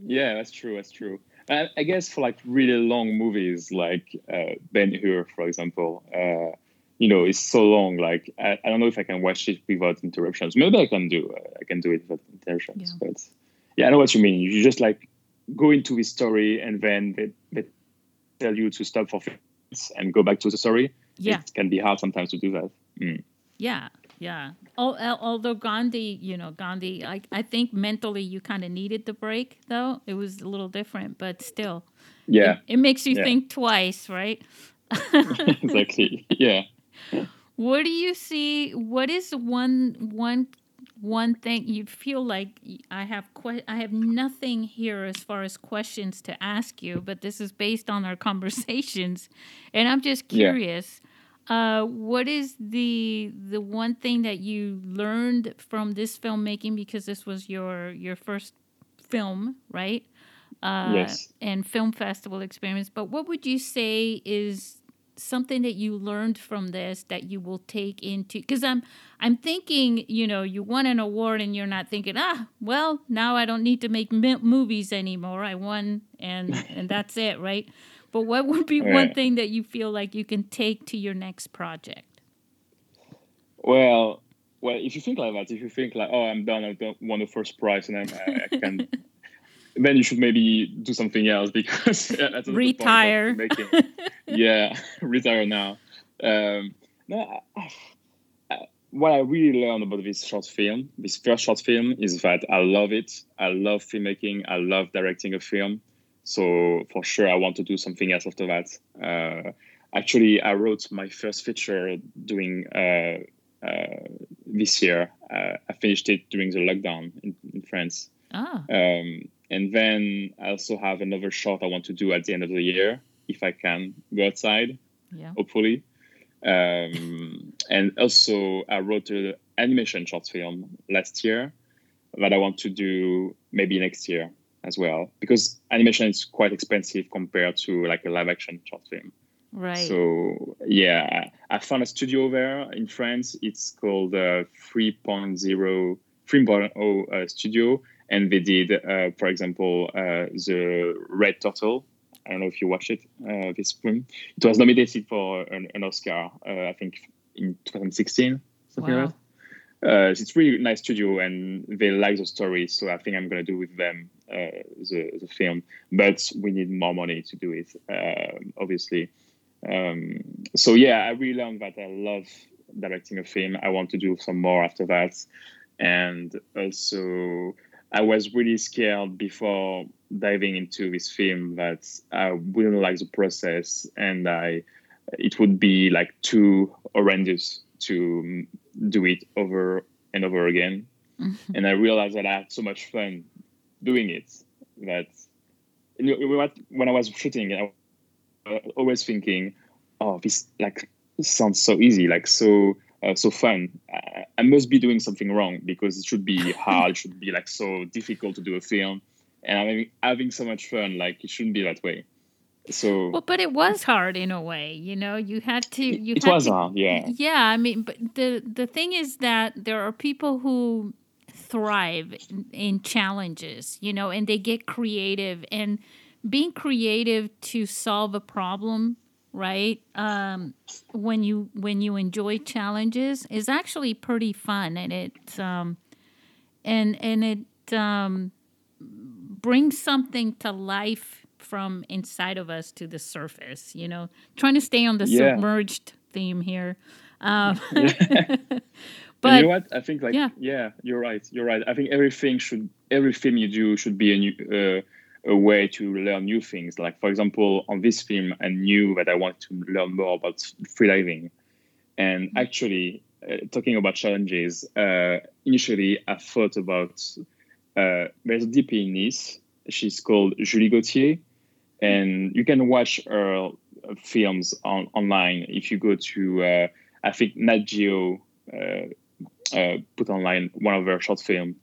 Speaker 3: Yeah that's true that's true. I, I guess for like really long movies like uh, ben hur for example uh, you know it's so long like I, I don't know if i can watch it without interruptions. Maybe i can do uh, i can do it without interruptions yeah. but yeah i know what you mean. You just like go into the story and then they, they tell you to stop for and go back to the story. Yeah. It can be hard sometimes to do that. Mm.
Speaker 1: Yeah, yeah. Although Gandhi, you know, Gandhi, I, I think mentally you kind of needed the break, though. It was a little different, but still.
Speaker 3: Yeah.
Speaker 1: It, it makes you yeah. think twice, right?
Speaker 3: exactly. Yeah.
Speaker 1: What do you see? What is one one one thing you feel like I have que- I have nothing here as far as questions to ask you, but this is based on our conversations, and I'm just curious. Yeah. Uh, what is the the one thing that you learned from this filmmaking because this was your your first film, right?
Speaker 3: Uh, yes.
Speaker 1: And film festival experience. But what would you say is something that you learned from this that you will take into because i'm i'm thinking you know you won an award and you're not thinking ah well now i don't need to make movies anymore. I won and and that's it right? But what would be right. one thing that you feel like you can take to your next project?
Speaker 3: Well well if you think like that if you think like oh i'm done. I've won the first prize and I'm, I, I can then you should maybe do something else because
Speaker 1: retire.
Speaker 3: yeah, retire now. Um, no, I, I, what I really learned about this short film, this first short film, is that I love it. I love filmmaking. I love directing a film. So for sure, I want to do something else after that. Uh, actually, I wrote my first feature doing uh, uh, this year. Uh, I finished it during the lockdown in, in France.
Speaker 1: Ah.
Speaker 3: Um, and then I also have another shot I want to do at the end of the year if I can go outside,
Speaker 1: yeah.
Speaker 3: hopefully. Um, and also, I wrote an animation short film last year that I want to do maybe next year as well because animation is quite expensive compared to like a live action short film.
Speaker 1: Right.
Speaker 3: So yeah, I found a studio there in France. It's called uh, 3.0 3.0 uh, studio, and they did, uh, for example, uh, the Red Turtle. I don't know if you watched it uh, this spring. It was nominated for an, an Oscar, I think, in 2016, something wow. like that. Uh, it's a really nice studio and they like the story so i think i'm going to do with them uh, the, the film but we need more money to do it uh, obviously um, so yeah i really learned that i love directing a film i want to do some more after that and also I was really scared before diving into this film that I wouldn't like the process and I it would be like too horrendous to do it over and over again. Mm-hmm. And I realized that I had so much fun doing it that when I was shooting, I was always thinking, "Oh, this like sounds so easy, like so uh, so fun. I, I, must be doing something wrong because it should be hard. it should be like so difficult to do a film, and I'm having, having so much fun. Like it shouldn't be that way. So
Speaker 1: well, but it was hard in a way. You know, you had to. You
Speaker 3: it
Speaker 1: had
Speaker 3: was
Speaker 1: to,
Speaker 3: hard. Yeah.
Speaker 1: Yeah, I mean, but the the thing is that there are people who thrive in, in challenges. You know, and they get creative and being creative to solve a problem right um, when you when you enjoy challenges is actually pretty fun and it um, and and it um, brings something to life from inside of us to the surface you know trying to stay on the yeah. submerged theme here Um,
Speaker 3: but you know what? I think like yeah. yeah, you're right. You're right. I think everything should every film you do should be a new uh, a way to learn new things. Like for example, on this film, I knew that I wanted to learn more about freediving, and mm-hmm. actually, uh, talking about challenges, uh, initially I thought about uh, there's a DP in Nice. She's called Julie Gauthier, and you can watch her films on online if you go to uh, I think Nat Geo uh, uh, put online one of her short films.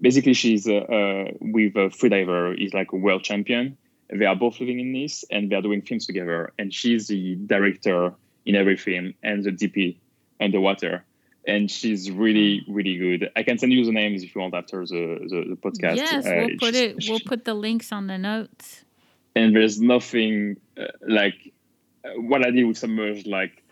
Speaker 3: Basically, she's uh, uh, with a freediver. He's like a world champion. They are both living in Nice and they are doing films together. And she's the director in every film and the DP underwater and she's really really good. I can send you the names if you want after the the, the podcast.
Speaker 1: Yes, uh, we'll put it. We'll put the links on the notes.
Speaker 3: And there's nothing uh, like uh, what I did with Submerged, like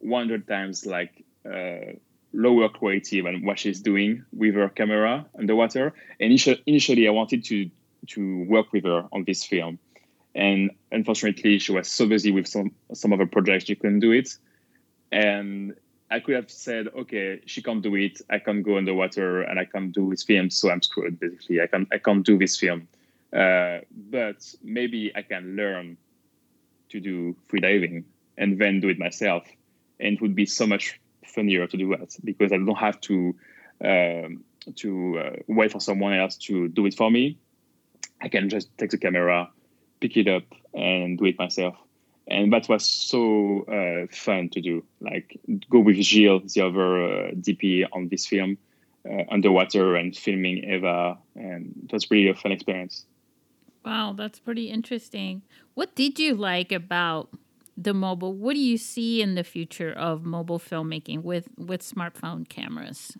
Speaker 3: 100 times like uh, lower quality than what she's doing with her camera underwater. And initially, I wanted to to work with her on this film, and unfortunately, she was so busy with some some other projects she couldn't do it. And I could have said, okay, she can't do it. I can't go underwater and I can't do this film, so I'm screwed. Basically, I can't I can't do this film. Uh, but maybe I can learn to do freediving and then do it myself, and it would be so much funnier to do that because I don't have to um, to uh, wait for someone else to do it for me. I can just take the camera, pick it up, and do it myself and that was so uh, fun to do. Like go with Gilles, the other uh, DP on this film, uh, underwater and filming Eva, and was really a fun experience.
Speaker 1: Wow, that's pretty interesting. What did you like about the mobile? What do you see in the future of mobile filmmaking with with smartphone cameras?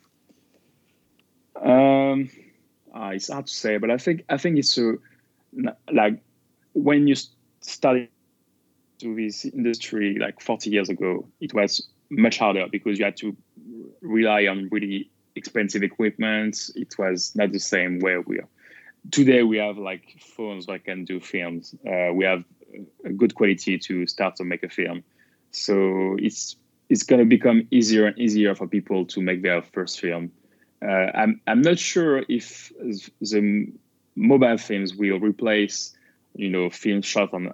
Speaker 3: Um, uh, it's hard to say, but I think I think it's a like when you study to this industry like 40 years ago, it was much harder because you had to rely on really expensive equipment. It was not the same where we are. Today we have like phones that can do films. Uh, we have a good quality to start to make a film. So it's it's going to become easier and easier for people to make their first film. Uh, I'm I'm not sure if the mobile films will replace you know film shot on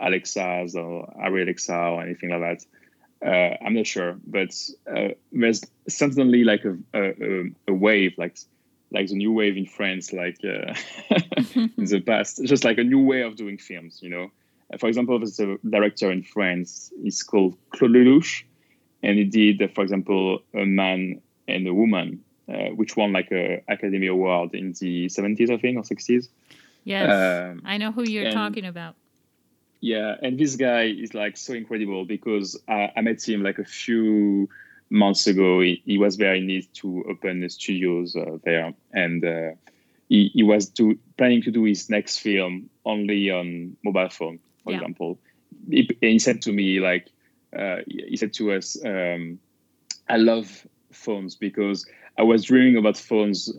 Speaker 3: Alexas or Arri Alexa or anything like that. Uh, I'm not sure, but uh, there's certainly like a, a, a, wave, like like the new wave in France, like uh, in the past, just like a new way of doing films. You know, for example, there's a director in France. He's called Claude Lelouch, and he did, for example, A Man and a Woman, uh, which won like a Academy Award in the 70s, I think, or 60s.
Speaker 1: Yes, um, I know who you're talking about.
Speaker 3: Yeah, and this guy is like so incredible because I, I met him like a few months ago. He, he was very neat to open the studios uh, there, and uh, he, he was planning to do his next film only on mobile phone, for yeah. example. He, he, said to me like, uh, he said to us, um, "I love phones because I was dreaming about phones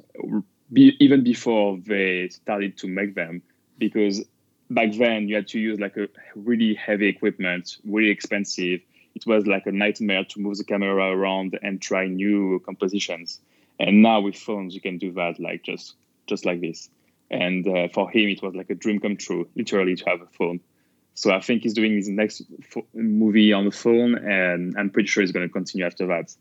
Speaker 3: be, even before they started to make them because back then you had to use like a really heavy equipment, really expensive. It was like a nightmare to move the camera around and try new compositions. And now with phones, you can do that like just just like this. And uh, for him, it was like a dream come true, literally to have a phone. So I think he's doing his next fo- movie on the phone, and I'm pretty sure he's going to continue after that.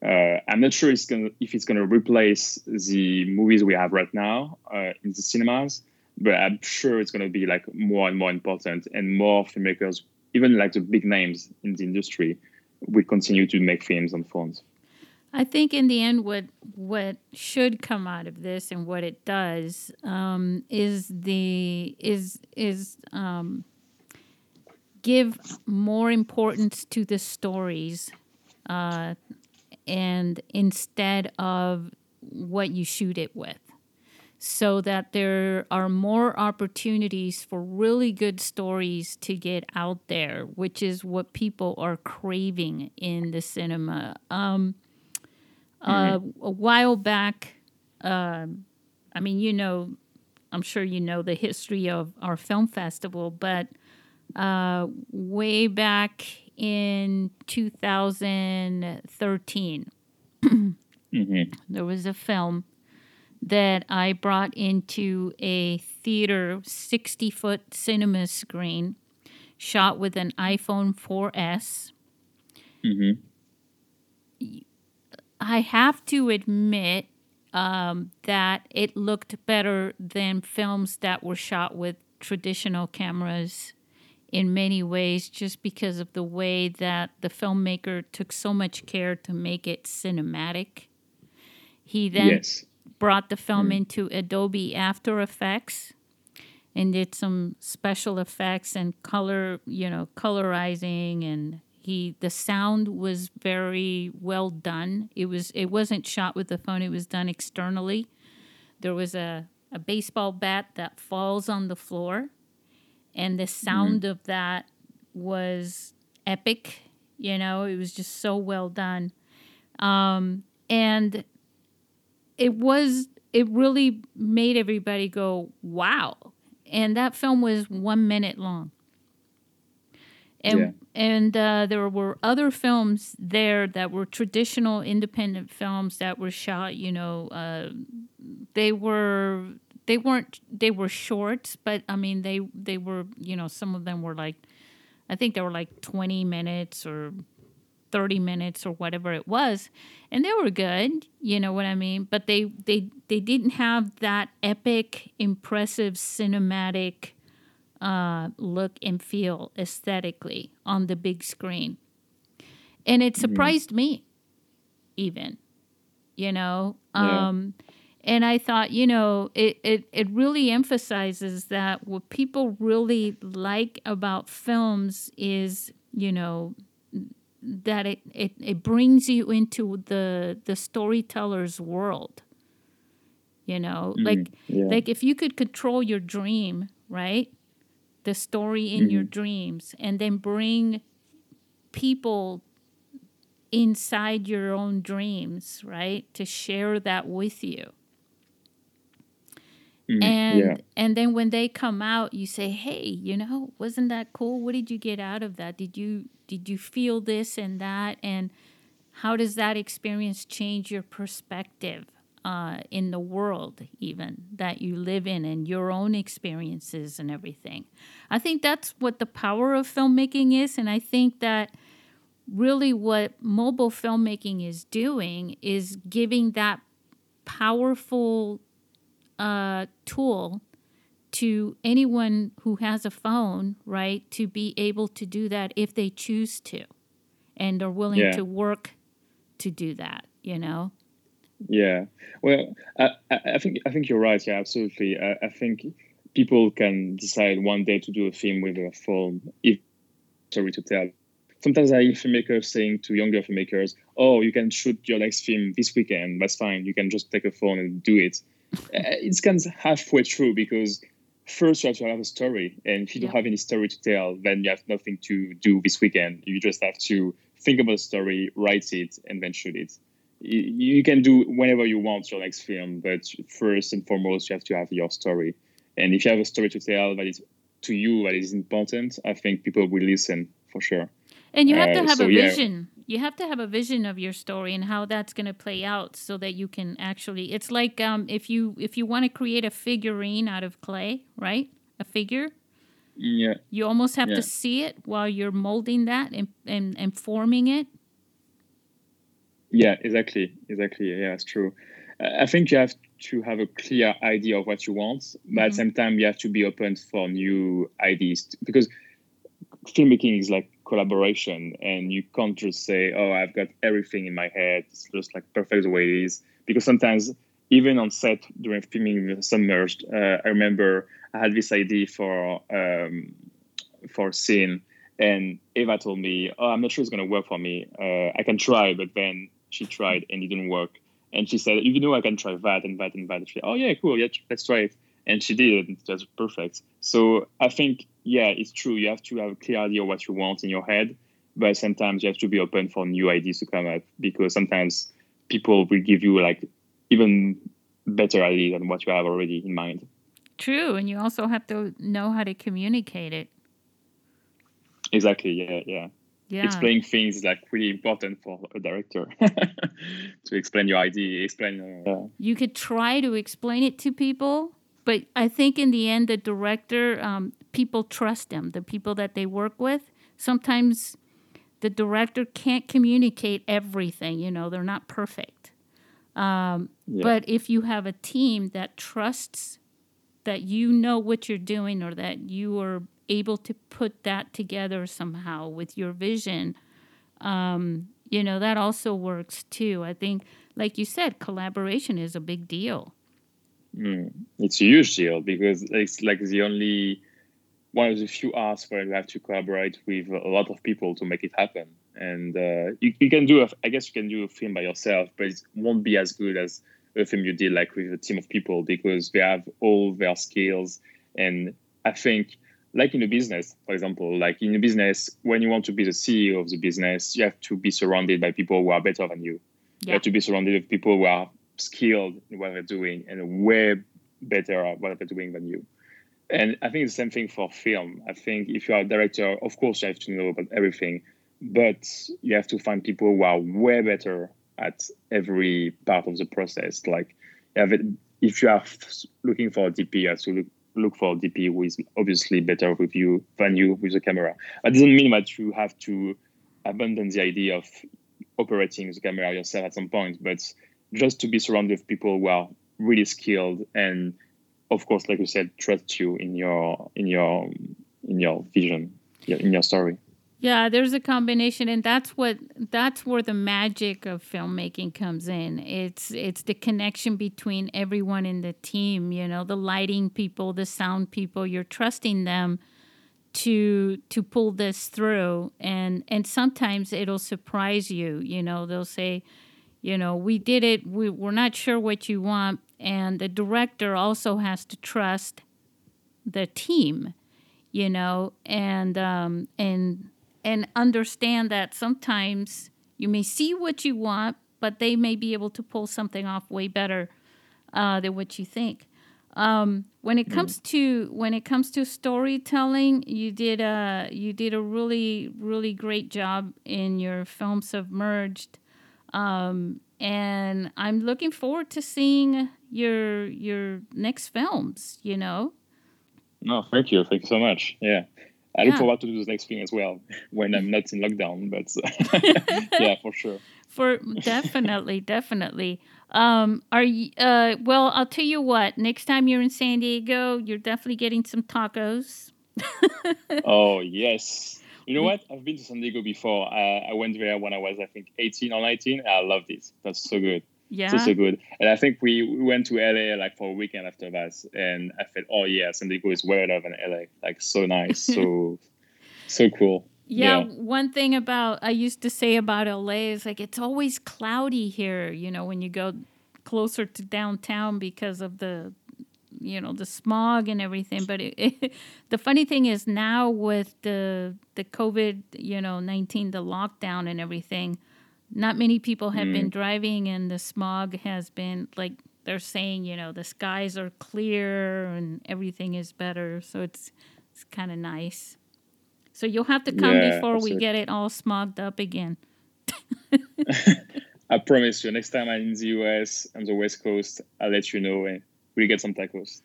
Speaker 3: Uh, I'm not sure it's gonna, if it's going to replace the movies we have right now uh, in the cinemas, but I'm sure it's going to be like more and more important, and more filmmakers, even like the big names in the industry, will continue to make films on phones.
Speaker 1: I think in the end, what what should come out of this and what it does um, is the is is um, give more importance to the stories, uh, and instead of what you shoot it with so that there are more opportunities for really good stories to get out there, which is what people are craving in the cinema. Um, uh, mm-hmm. a while back, uh, I mean, you know, I'm sure you know the history of our film festival, but uh, way back in 2013.
Speaker 3: hmm
Speaker 1: There was a film that I brought into a theater 60 foot cinema screen, shot with an iPhone 4S.
Speaker 3: hmm
Speaker 1: I have to admit um, that it looked better than films that were shot with traditional cameras in many ways, just because of the way that the filmmaker took so much care to make it cinematic. He then
Speaker 3: Yes.
Speaker 1: brought the film mm. into Adobe After Effects and did some special effects and color, you know, colorizing and he the sound was very well done. It was it wasn't shot with the phone, it was done externally. There was a, a baseball bat that falls on the floor and the sound of that was epic, you know, it was just so well done. Um, and it was it really made everybody go wow and that film was one minute long and
Speaker 3: Yeah.
Speaker 1: and uh, there were other films there that were traditional independent films that were shot you know uh, they were they weren't they were short but i mean they they were you know some of them were like i think they were like 20 minutes or 30 minutes or whatever it was and they were good you know what i mean? But they they they didn't have that epic impressive cinematic uh, look and feel aesthetically on the big screen. And it surprised me even you know?
Speaker 3: Yeah.
Speaker 1: um and i thought you know it, it it really emphasizes that what people really like about films is you know that it, it, it brings you into the the storyteller's world you know? Mm-hmm. Like
Speaker 3: Yeah.
Speaker 1: like if you could control your dream right? The story in your mm-hmm. dreams and then bring people inside your own dreams right? To share that with you
Speaker 3: Mhm.
Speaker 1: and
Speaker 3: yeah.
Speaker 1: and then when they come out you say hey you know wasn't that cool what did you get out of that did you did you feel this and that and how does that experience change your perspective uh, in the world even that you live in and your own experiences and everything i think that's what the power of filmmaking is and i think that really what mobile filmmaking is doing is giving that powerful uh, tool to anyone who has a phone, right, to be able to do that if they choose to and are willing
Speaker 3: Yeah.
Speaker 1: to work to do that, you know?
Speaker 3: Yeah. Well, I, I I think I think you're right. Yeah, absolutely. I, I think people can decide one day to do a film with a phone if story to tell. Sometimes I hear filmmakers saying to younger filmmakers, "Oh, you can shoot your next film this weekend. That's fine. You can just take a phone and do it." It's kind of halfway true because first you have to have a story, and if you don't
Speaker 1: Yeah.
Speaker 3: have any story to tell, then you have nothing to do this weekend. You just have to think about a story, write it, and then shoot it you, can do whenever you want your next film, but first and foremost, you have to have your story. And if you have a story to tell that is to you that is important, I think people will listen for sure.
Speaker 1: And you have
Speaker 3: Uh,
Speaker 1: to have
Speaker 3: so,
Speaker 1: a vision. You have to have a vision of your story and how that's going to play out so that you can actually it's like um, if you if you want to create a figurine out of clay, right? A figure,
Speaker 3: Yeah,
Speaker 1: you almost have
Speaker 3: Yeah.
Speaker 1: to see it while you're molding that and, and, and forming it.
Speaker 3: yeah, exactly, exactly. Yeah, that's true. I think you have to have a clear idea of what you want, but at the same time, you have to be open for new ideas because filmmaking is like collaboration, and you can't just say, "Oh, I've got everything in my head. It's just like perfect the way it is." Because sometimes, even on set during filming Submerged, uh, I remember I had this idea for um, for scene, and Eva told me, "Oh, I'm not sure it's gonna work for me. Uh, I can try," but then she tried and it didn't work. And she said, "You know, I can try that and that and that." And she, "Oh yeah, cool. Yeah, let's try it." And she did. It was perfect. So I think, yeah, it's true. You have to have a clear idea of what you want in your head, but sometimes you have to be open for new ideas to come up because sometimes people will give you like even better idea than what you have already in mind.
Speaker 1: True, and you also have to know how to communicate it.
Speaker 3: Exactly. Yeah. Yeah.
Speaker 1: Yeah.
Speaker 3: explaining things is like really important for a director to explain your idea, explain. Uh,
Speaker 1: you could try to explain it to people, but I think in the end, the director, um, people trust them, the people that they work with. Sometimes the director can't communicate everything, you know, they're not perfect. Um,
Speaker 3: Yeah.
Speaker 1: But if you have a team that trusts that you know what you're doing or that you are able to put that together somehow with your vision, um, you know, that also works too. I think, like you said, collaboration is a big deal.
Speaker 3: Mm, it's a huge deal because it's like the only one of the few arts where you have to collaborate with a lot of people to make it happen. And uh, you, you can do, a, I guess, you can do a film by yourself, but it won't be as good as a film you did like with a team of people because they have all their skills. And I think, like in a business, for example, like in a business, when you want to be the CEO of the business, you have to be surrounded by people who are better than you. You have to be surrounded with people who are skilled in what they're doing and way better at what they're doing than you. And I think it's the same thing for film. I think if you are a director, of course you have to know about everything, but you have to find people who are way better at every part of the process. Like, if you are looking for a DP, you have to look, look for a DP who is obviously better with you than you with the camera. That doesn't mean that you have to abandon the idea of operating the camera yourself at some point, but just to be surrounded with people who are really skilled and of course like you said trust you in your in your in your vision in your story
Speaker 1: Yeah, there's a combination, and that's what that's where the magic of filmmaking comes in. It's it's the connection between everyone in the team. You know, the lighting people, the sound people. You're trusting them to to pull this through, and and sometimes it'll surprise you. You know, they'll say, you know, we did it. We, we're not sure what you want, and the director also has to trust the team you know and um and and understand that sometimes you may see what you want but they may be able to pull something off way better uh, than what you think um, when it comes to when it comes to storytelling you did a you did a really really great job in your film submerged um, and i'm looking forward to seeing your your next films you know
Speaker 3: no thank you thank you so much yeah I look forward to do the next thing as well when I'm not in lockdown. But yeah, for sure.
Speaker 1: For definitely, definitely. Um, are you? Uh, well, I'll tell you what. Next time you're in San Diego, you're definitely getting some tacos.
Speaker 3: Oh yes. You know what? I've been to San Diego before. Uh, I went there when I was, I think, 18 or 19. I loved it. That's so good.
Speaker 1: Yeah.
Speaker 3: So so good. And I think we, we went to LA like for a weekend after that, and I felt, oh yeah, San Diego is way better than LA. Like so nice, so so cool.
Speaker 1: yeah,
Speaker 3: yeah.
Speaker 1: One thing about I used to say about LA is like it's always cloudy here. You know, when you go closer to downtown because of the you know the smog and everything but it, it, the funny thing is now with the the covid you know 19 the lockdown and everything not many people have been mm. driving and the smog has been like they're saying you know the skies are clear and everything is better so it's it's kind of nice. So you'll have to come
Speaker 3: Yeah,
Speaker 1: before we get it all smogged up again.
Speaker 3: I promise you, next time I'm in the US on the West Coast, I'll let you know and we'll get some tacos.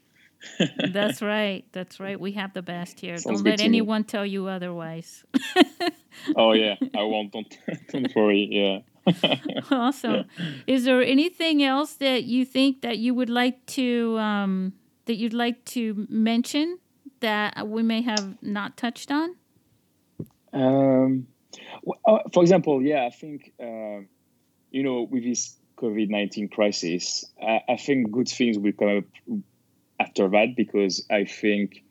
Speaker 1: that's right that's right we have the best here
Speaker 3: Sounds
Speaker 1: don't let anyone tell you otherwise
Speaker 3: Oh yeah, I won't. Don't don't worry. Yeah.
Speaker 1: awesome. Is there anything else that you think that you would like to um, that you'd like to mention that we may have not touched on?
Speaker 3: Um, w- uh, for example, yeah, I think um, you know with this COVID nineteen crisis, I, I think good things will come up after that because I think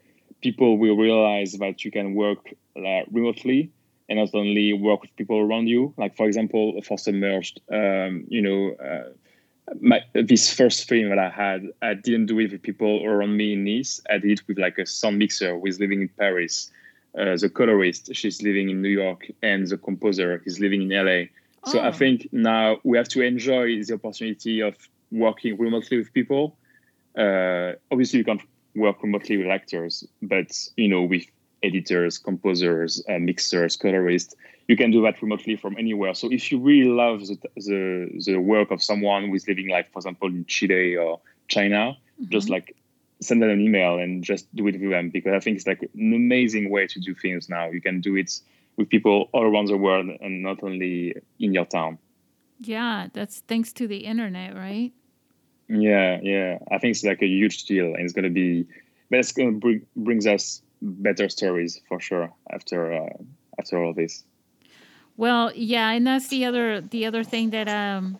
Speaker 3: people will realize that you can work uh, remotely and not only work with people around you. Like for example, for Submerged, um, you know. Uh, my this first film that I had, I didn't do it with people around me in Nice. I did it with like a sound mixer who is living in Paris. Uh, the colorist, she's living in New York, and the composer is living in LA. So I
Speaker 1: Oh.
Speaker 3: think now we have to enjoy the opportunity of working remotely with people. Uh, obviously, you can't work remotely with actors, but you know, with editors, composers, uh, mixers, colorists. You can do that remotely from anywhere. So if you really love the, the, the work of someone who is living, like for example, in Chile or China, mm-hmm. just like send them an email and just do it with them because I think it's like an amazing way to do things now. You can do it with people all around the world and not only in your town.
Speaker 1: Yeah, that's thanks to the internet, right?
Speaker 3: Yeah, yeah. I think it's like a huge deal, and it's gonna be, but it's gonna bring brings us better stories for sure after uh, after all this.
Speaker 1: Well, yeah, and that's the other the other thing that um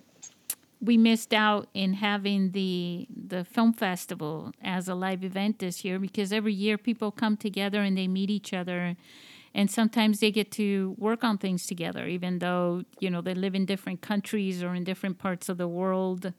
Speaker 1: we missed out in having the the film festival as a live event this year because every year people come together and they meet each other and sometimes they get to work on things together even though you know they live in different countries or in different parts of the world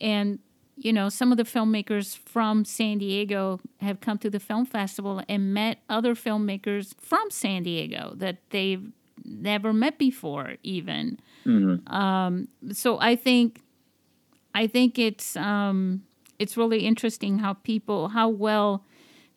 Speaker 1: and you know some of the filmmakers from san diego have come to the film festival and met other filmmakers from san diego that they've never met before even mm-hmm. um, so i think i think it's um, it's really interesting how people how well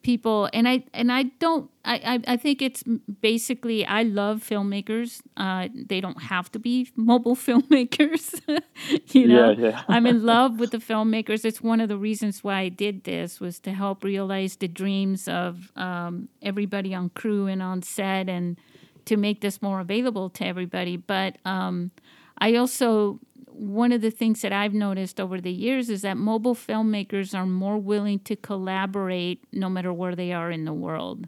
Speaker 1: people and i and i don't i i, think it's basically i love filmmakers. Uh, they don't have to be mobile filmmakers you know? Yeah, yeah. i'm in love with the filmmakers. It's one of the reasons why i did this was to help realize the dreams of um, everybody on crew and on set and to make this more available to everybody. But um, i also one of the things that I've noticed over the years is that mobile filmmakers are more willing to collaborate no matter where they are in the world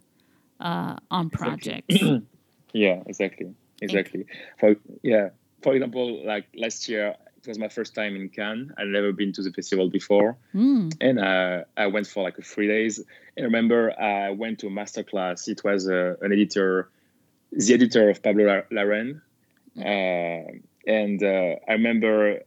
Speaker 1: uh, on projects.
Speaker 3: Exactly. yeah, exactly, exactly. For yeah, for example, like last year, it was my first time in Cannes. I'd never been to the festival before, mm. and uh, I went for like three days. And I remember I went to a master class. It was uh, an editor, the editor of Pablo Larraín. Uh, and uh, I remember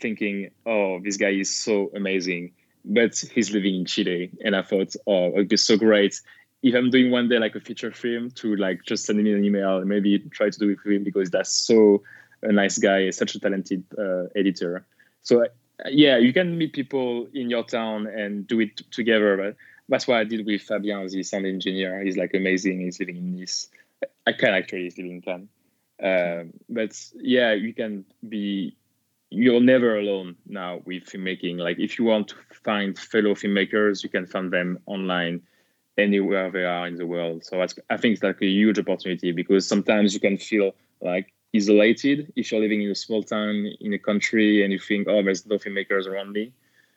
Speaker 3: thinking, "Oh, this guy is so amazing," but he's living in Chile, and I thought, "Oh, it'd be so great if I'm doing one day like a feature film to like just send him an email and maybe try to do it with him because that's so a nice guy, such a talented uh, editor." So uh, yeah, you can meet people in your town and do it t- together. But that's what I did with Fabien, the sound engineer. He's like amazing. He's living in Nice. I can actually he's living in Cannes. Um, but yeah, you can be you're never alone now with filmmaking. Like if you want to find fellow filmmakers, you can find them online anywhere they are in the world. So I think it's like a huge opportunity because sometimes you can feel like isolated if you're living in a small town in a country and you think, oh, there's no filmmakers around me.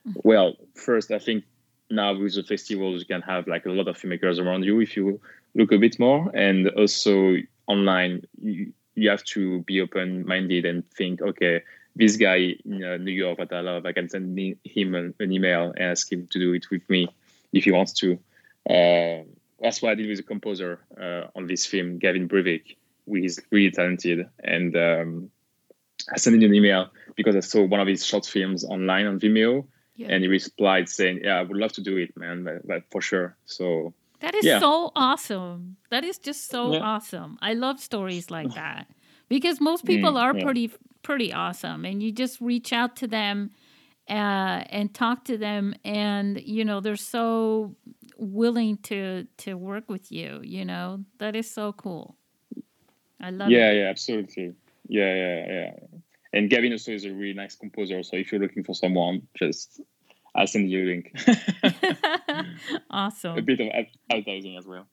Speaker 3: Mm-hmm. Well, first, I think now with the festivals, you can have like a lot of filmmakers around you if you look a bit more. And also online, you, you have to be open minded and think, okay, this guy in uh, New York that I love, I can send him an, an, email and ask him to do it with me if he wants to. Uh, that's what I did with the composer uh, on this film, Gavin Brevik, who is really talented. And um, I sent him an email because I saw one of his short films online on Vimeo. Yeah. And he replied saying, "Yeah, I would love to do it, man, but, but for sure." So
Speaker 1: that is yeah. so awesome. That is just so yeah. awesome. I love stories like that because most people mm, are yeah. pretty pretty awesome, and you just reach out to them uh, and talk to them, and you know they're so willing to to work with you. You know that is so cool. I love
Speaker 3: yeah,
Speaker 1: it.
Speaker 3: Yeah, absolutely. Yeah, yeah, yeah. And Gavin also is a really nice composer. So if you're looking for someone, just I'll send you a link.
Speaker 1: awesome.
Speaker 3: A bit of advertising as well.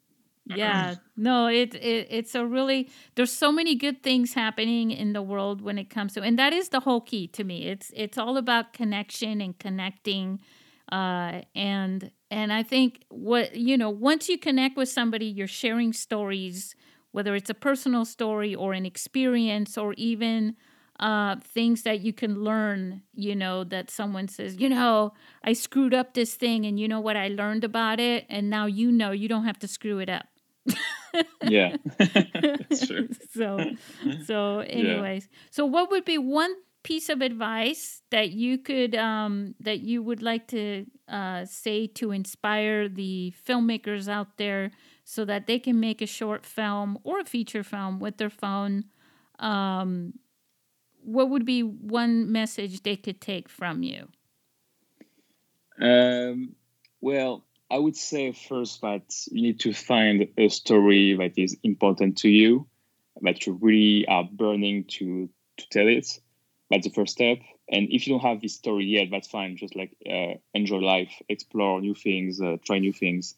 Speaker 1: Yeah, no, it, it it's a really there's so many good things happening in the world when it comes to and that is the whole key to me. It's it's all about connection and connecting uh and and I think what you know, once you connect with somebody, you're sharing stories whether it's a personal story or an experience or even uh, things that you can learn, you know, that someone says, you know, I screwed up this thing and you know what I learned about it. And now you know you don't have to screw it up.
Speaker 3: yeah. That's
Speaker 1: true. so, so, anyways, yeah. so what would be one piece of advice that you could, um, that you would like to uh, say to inspire the filmmakers out there so that they can make a short film or a feature film with their phone? Um, what would be one message they could take from you?
Speaker 3: Um, well, I would say first that you need to find a story that is important to you, that you really are burning to to tell it. That's the first step. And if you don't have this story yet, that's fine. Just like uh, enjoy life, explore new things, uh, try new things.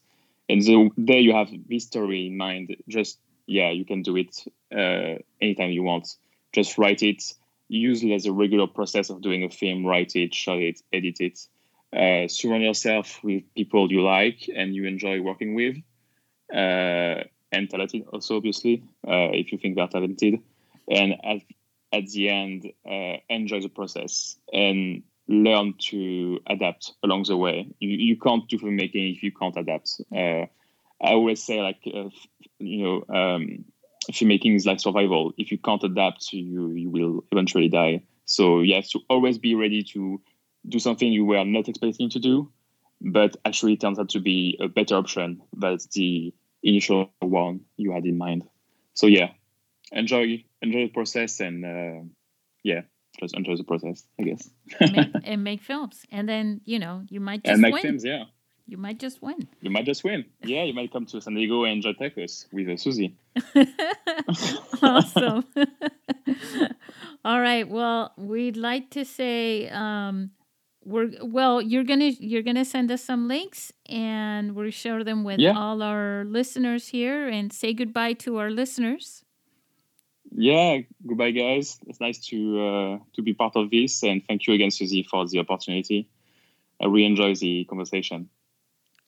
Speaker 3: And so there you have this story in mind. Just yeah, you can do it uh, anytime you want. Just write it. Use it as a regular process of doing a film. Write it, shoot it, edit it. Uh, surround yourself with people you like and you enjoy working with, uh, and talented also, obviously, uh, if you think they're talented. And at, at the end, uh, enjoy the process and learn to adapt along the way. You, you can't do filmmaking if you can't adapt. Uh, I always say, like, uh, you know, um, filmmaking is like survival. If you can't adapt, you you will eventually die. So you have to always be ready to do something you were not expecting to do, but actually turns out to be a better option than the initial one you had in mind. So yeah, enjoy enjoy the process and uh, yeah, just enjoy the process, I guess.
Speaker 1: and, make, and, make, films, and then you know you might just
Speaker 3: and make
Speaker 1: win.
Speaker 3: films, yeah.
Speaker 1: You might just win.
Speaker 3: You might just win. Yeah, you might come to San Diego and enjoy tacos with uh, Susie.
Speaker 1: awesome. All right. Well, we'd like to say um, we're well you're gonna you're gonna send us some links and we'll share them with yeah. all our listeners here and say goodbye to our listeners
Speaker 3: yeah goodbye guys it's nice to uh, to be part of this and thank you again susie for the opportunity i really enjoy the conversation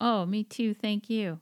Speaker 1: Oh, me too. Thank you.